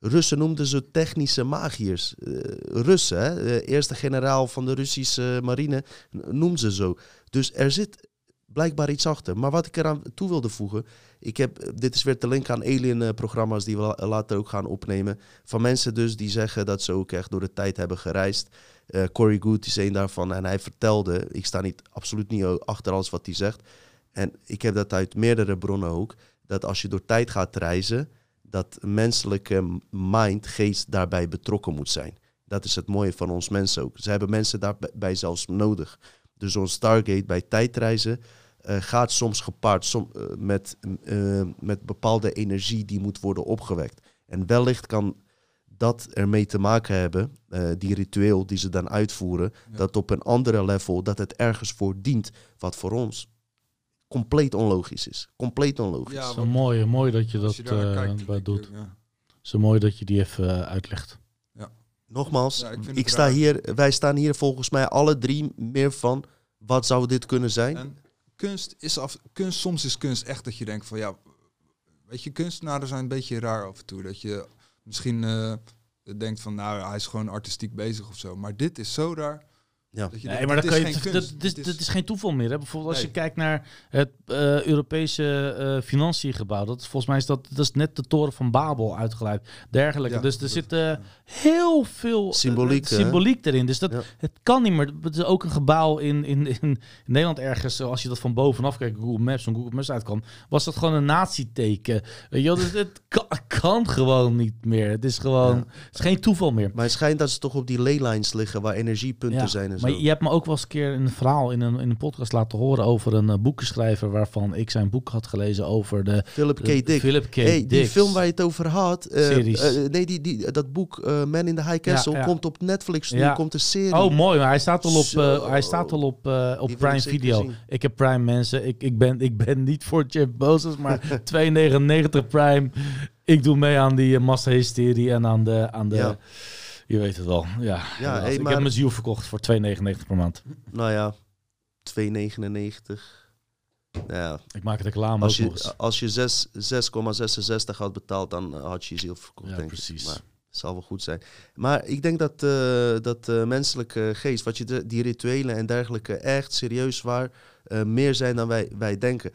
Russen noemden ze technische magiërs. Eh, Russen, hè? eerste generaal van de Russische marine, noemden ze zo. Dus er zit blijkbaar iets achter. Maar wat ik eraan toe wilde voegen... Ik heb, dit is weer te link aan alien-programma's die we la- later ook gaan opnemen. Van mensen dus die zeggen dat ze ook echt door de tijd hebben gereisd. Eh Corey Good is een daarvan en hij vertelde, ik sta niet, absoluut niet achter alles wat hij zegt. En ik heb dat uit meerdere bronnen ook, dat als je door tijd gaat reizen, dat menselijke mind, geest daarbij betrokken moet zijn. Dat is het mooie van ons mensen ook. Ze hebben mensen daarbij zelfs nodig. Dus zo'n Stargate bij tijdreizen eh, gaat soms gepaard eh, met, met bepaalde energie die moet worden opgewekt. En wellicht kan dat ermee te maken hebben, eh, die ritueel die ze dan uitvoeren, Ja. dat op een andere level, dat het ergens voor dient, wat voor ons compleet onlogisch is. Compleet onlogisch. Ja, Zo mooi, mooi dat je dat je eh, kijkt, bij doet. ja. Zo mooi dat je die even eh, uitlegt. Nogmaals, Ja, ik vind ik sta hier, wij staan hier volgens mij alle drie meer van, wat zou dit kunnen zijn? En kunst is af, kunst, soms is kunst echt dat je denkt van ja, weet je, kunstenaren zijn een beetje raar af en toe. Dat je misschien eh, denkt van nou, hij is gewoon artistiek bezig of zo. Maar dit is zo raar. Ja. Dat je Nee, denkt, maar dat, kan is je, geen dat, is, is toeval meer. Hè? Bijvoorbeeld als je kijkt naar het eh, Europese eh financiëngebouw. Dat volgens mij is dat, dat is net de toren van Babel uitgeleid. Dergelijke. Ja, dus er zit eh, heel veel eh, Symboliek, erin. Dus dat, Ja. het kan niet meer. Het is ook een gebouw in, in, in Nederland ergens. Als je dat van bovenaf kijkt, Google Maps, van Google Maps uitkwam, was dat gewoon een nazi-teken. Weet je wel, dus het kan, kan gewoon niet meer. Het is gewoon, Ja. het is geen toeval meer. Maar het schijnt dat ze toch op die leylines liggen waar energiepunten Ja, zijn en zo. Maar je hebt me ook wel eens een keer een verhaal in een, in een podcast laten horen over een eh, boekenschrijver waarvan ik zijn boek had gelezen over de, Philip K. Dick. Philip K. Hey, die film waar je het over had. Series. eh, nee, die, die, dat boek Man in the High Castle Ja, ja. komt op Netflix nu. Ja. Komt een serie. Oh, mooi. Maar hij staat al op, hij staat al op, op Prime Video. zien. Ik heb Prime mensen. Ik, ik, ben, ik ben niet voor Jeff Bezos, maar 2,99 Prime. Ik doe mee aan die uh, massahysterie en aan de, aan de. Je weet het wel. Ja, hey, ik maar- heb mijn ziel verkocht voor 2,99 per maand. Nou ja, 2,99. Nou ja, Ik maak reclame als je, als je zes- 6,66 had betaald, dan had je je ziel verkocht, Ja, denk precies. ik. Maar het zal wel goed zijn. Maar ik denk dat, eh dat eh, menselijke geest, wat je de, die rituelen en dergelijke echt serieus waar eh, meer zijn dan wij, wij denken.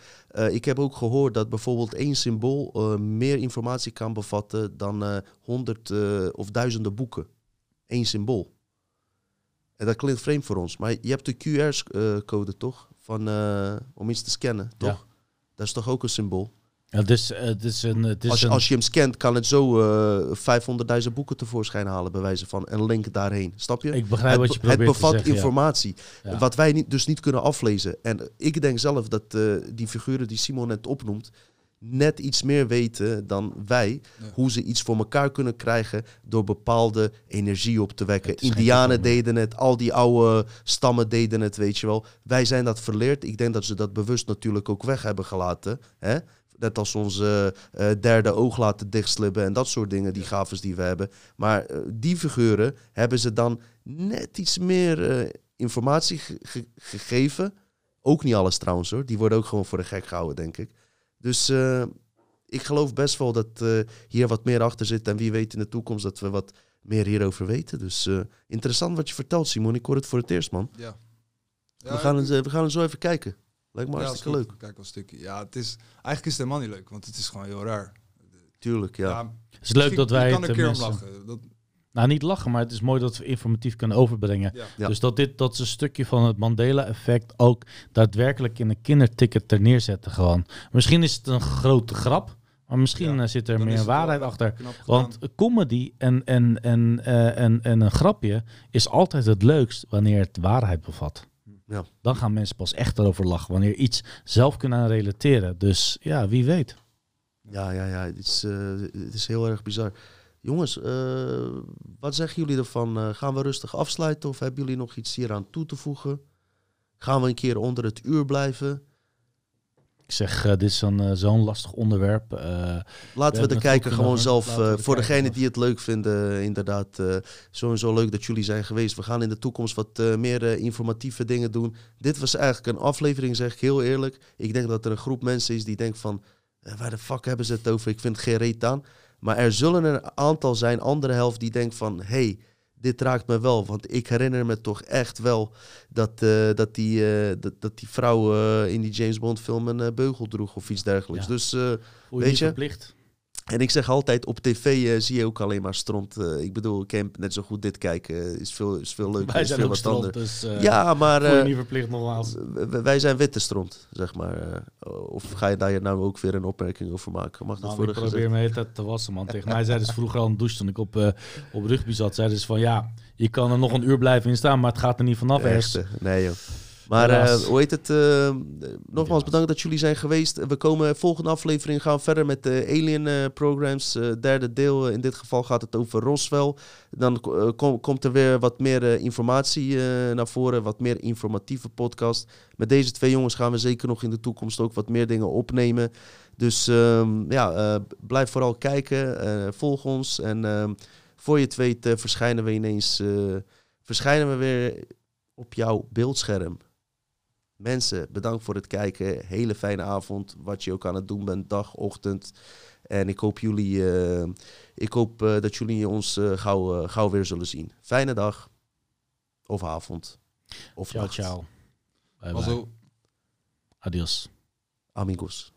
Ik heb ook gehoord dat bijvoorbeeld één symbool meer informatie kan bevatten dan honderd of duizenden boeken. Eén symbool. En dat klinkt vreemd voor ons, maar je hebt de QR-code toch? Van, eh, om iets te scannen, toch? Ja. Dat is toch ook een symbool? Ja, het is, het is een... Het is Als je, een als je hem scant, kan het zo eh 500.000 boeken tevoorschijn halen, bij wijze van een link daarheen. Snap je? ik begrijp het, wat je be- het probeert bevat te zeggen. ja. informatie, Ja. wat wij niet, dus niet kunnen aflezen. En ik denk zelf dat eh, die figuren die Simon net opnoemt, net iets meer weten dan wij. Ja. Hoe ze iets voor elkaar kunnen krijgen door bepaalde energie op te wekken. Indianen deden het, al die oude stammen deden het, weet je wel. Wij zijn dat verleerd. Ik denk dat ze dat bewust natuurlijk ook weg hebben gelaten. Hè? Net als onze eh, derde oog laten dichtslippen en dat soort dingen, die gaves die we hebben. Maar eh, die figuren hebben ze dan net iets meer eh, informatie ge- ge- gegeven Ook niet alles trouwens hoor. Die worden ook gewoon voor de gek gehouden, denk ik. Dus eh, ik geloof best wel dat eh, hier wat meer achter zit. En wie weet in de toekomst dat we wat meer hierover weten. Dus eh, interessant wat je vertelt, Simon. Ik hoor het voor het eerst, man. Ja. we, gaan het, we gaan het zo even kijken. Lijkt me ja, hartstikke leuk. Kijk wel een stukje. Ja, het is, eigenlijk is het helemaal niet leuk, want het is gewoon heel raar. Tuurlijk, ja. Het is leuk dat wij kan het een keer om lachen. Dat, Nou, niet lachen, maar het is mooi dat we informatief kunnen overbrengen. ja. Ja. Dus dat dit dat is een stukje van het Mandela-effect ook daadwerkelijk in een kinderticket er neerzetten gewoon. Misschien is het een grote grap, maar misschien Ja, eh, zit er Dan meer waarheid achter. Want comedy en, en, en, eh, en, en een grapje is altijd het leukst wanneer het waarheid bevat. Ja. Dan gaan mensen pas echt erover lachen, wanneer iets zelf kunnen aan relateren. Dus ja, wie weet. Ja, ja, ja. Het is, eh, het is heel erg bizar. Jongens, eh, wat zeggen jullie ervan? Eh, gaan we rustig afsluiten of hebben jullie nog iets hier aan toe te voegen? Gaan we een keer onder het uur blijven? Ik zeg, eh, dit is een, zo'n lastig onderwerp. Laten we, de kijker gewoon zelf, de voor degenen die het leuk vinden, inderdaad, sowieso leuk dat jullie zijn geweest. We gaan in de toekomst wat meer informatieve dingen doen. Dit was eigenlijk een aflevering, zeg ik heel eerlijk. Ik denk dat er een groep mensen is die denkt van, waar de fuck hebben ze het over? Ik vind het geen reet aan. Maar er zullen een aantal zijn, andere helft, die denkt van, hey, dit raakt me wel. Want ik herinner me toch echt wel dat, eh, dat, die, eh, dat, dat die vrouw eh, in die James Bond film een beugel droeg of iets dergelijks. Ja. Dus... Weet je? verplicht. En ik zeg altijd, op tv eh, zie je ook alleen maar stront. Eh, ik bedoel, ik kan net zo goed dit kijken. eh, is veel, is veel leuker. Wij is zijn veel ook wat stront, dus Ja, maar niet verplicht nogmaals. wij zijn witte stront, zeg maar. of ga je daar nou ook weer een opmerking over maken? Mag dat Nou, ik worden probeer gezegd? me de hele tijd te wassen, man. Tegen mij zeiden ze vroeger al een douche toen ik op, op rugby zat. Zeiden ze van, ja, je kan er nog een uur blijven in staan, maar het gaat er niet vanaf. Echt, nee joh. Maar eh, hoe heet het? eh, nogmaals bedankt dat jullie zijn geweest. We komen volgende aflevering gaan verder met de Alien eh, programs. Derde deel. in dit geval gaat het over Roswell. Dan kom- komt er weer wat meer informatie naar voren. Wat meer informatieve podcast. Met deze twee jongens gaan we zeker nog in de toekomst ook wat meer dingen opnemen. Dus ehm, ja, blijf vooral kijken. volg ons. En ehm, voor je het weet verschijnen we ineens... verschijnen we weer op jouw beeldscherm. Mensen, bedankt voor het kijken. Hele fijne avond. Wat je ook aan het doen bent, dag, ochtend. En ik hoop, jullie, eh, ik hoop eh, dat jullie ons eh, gauw, eh, gauw weer zullen zien. Fijne dag. Of avond. Of Ciao, nacht. ciao. Bye, bye. Adios. Amigos.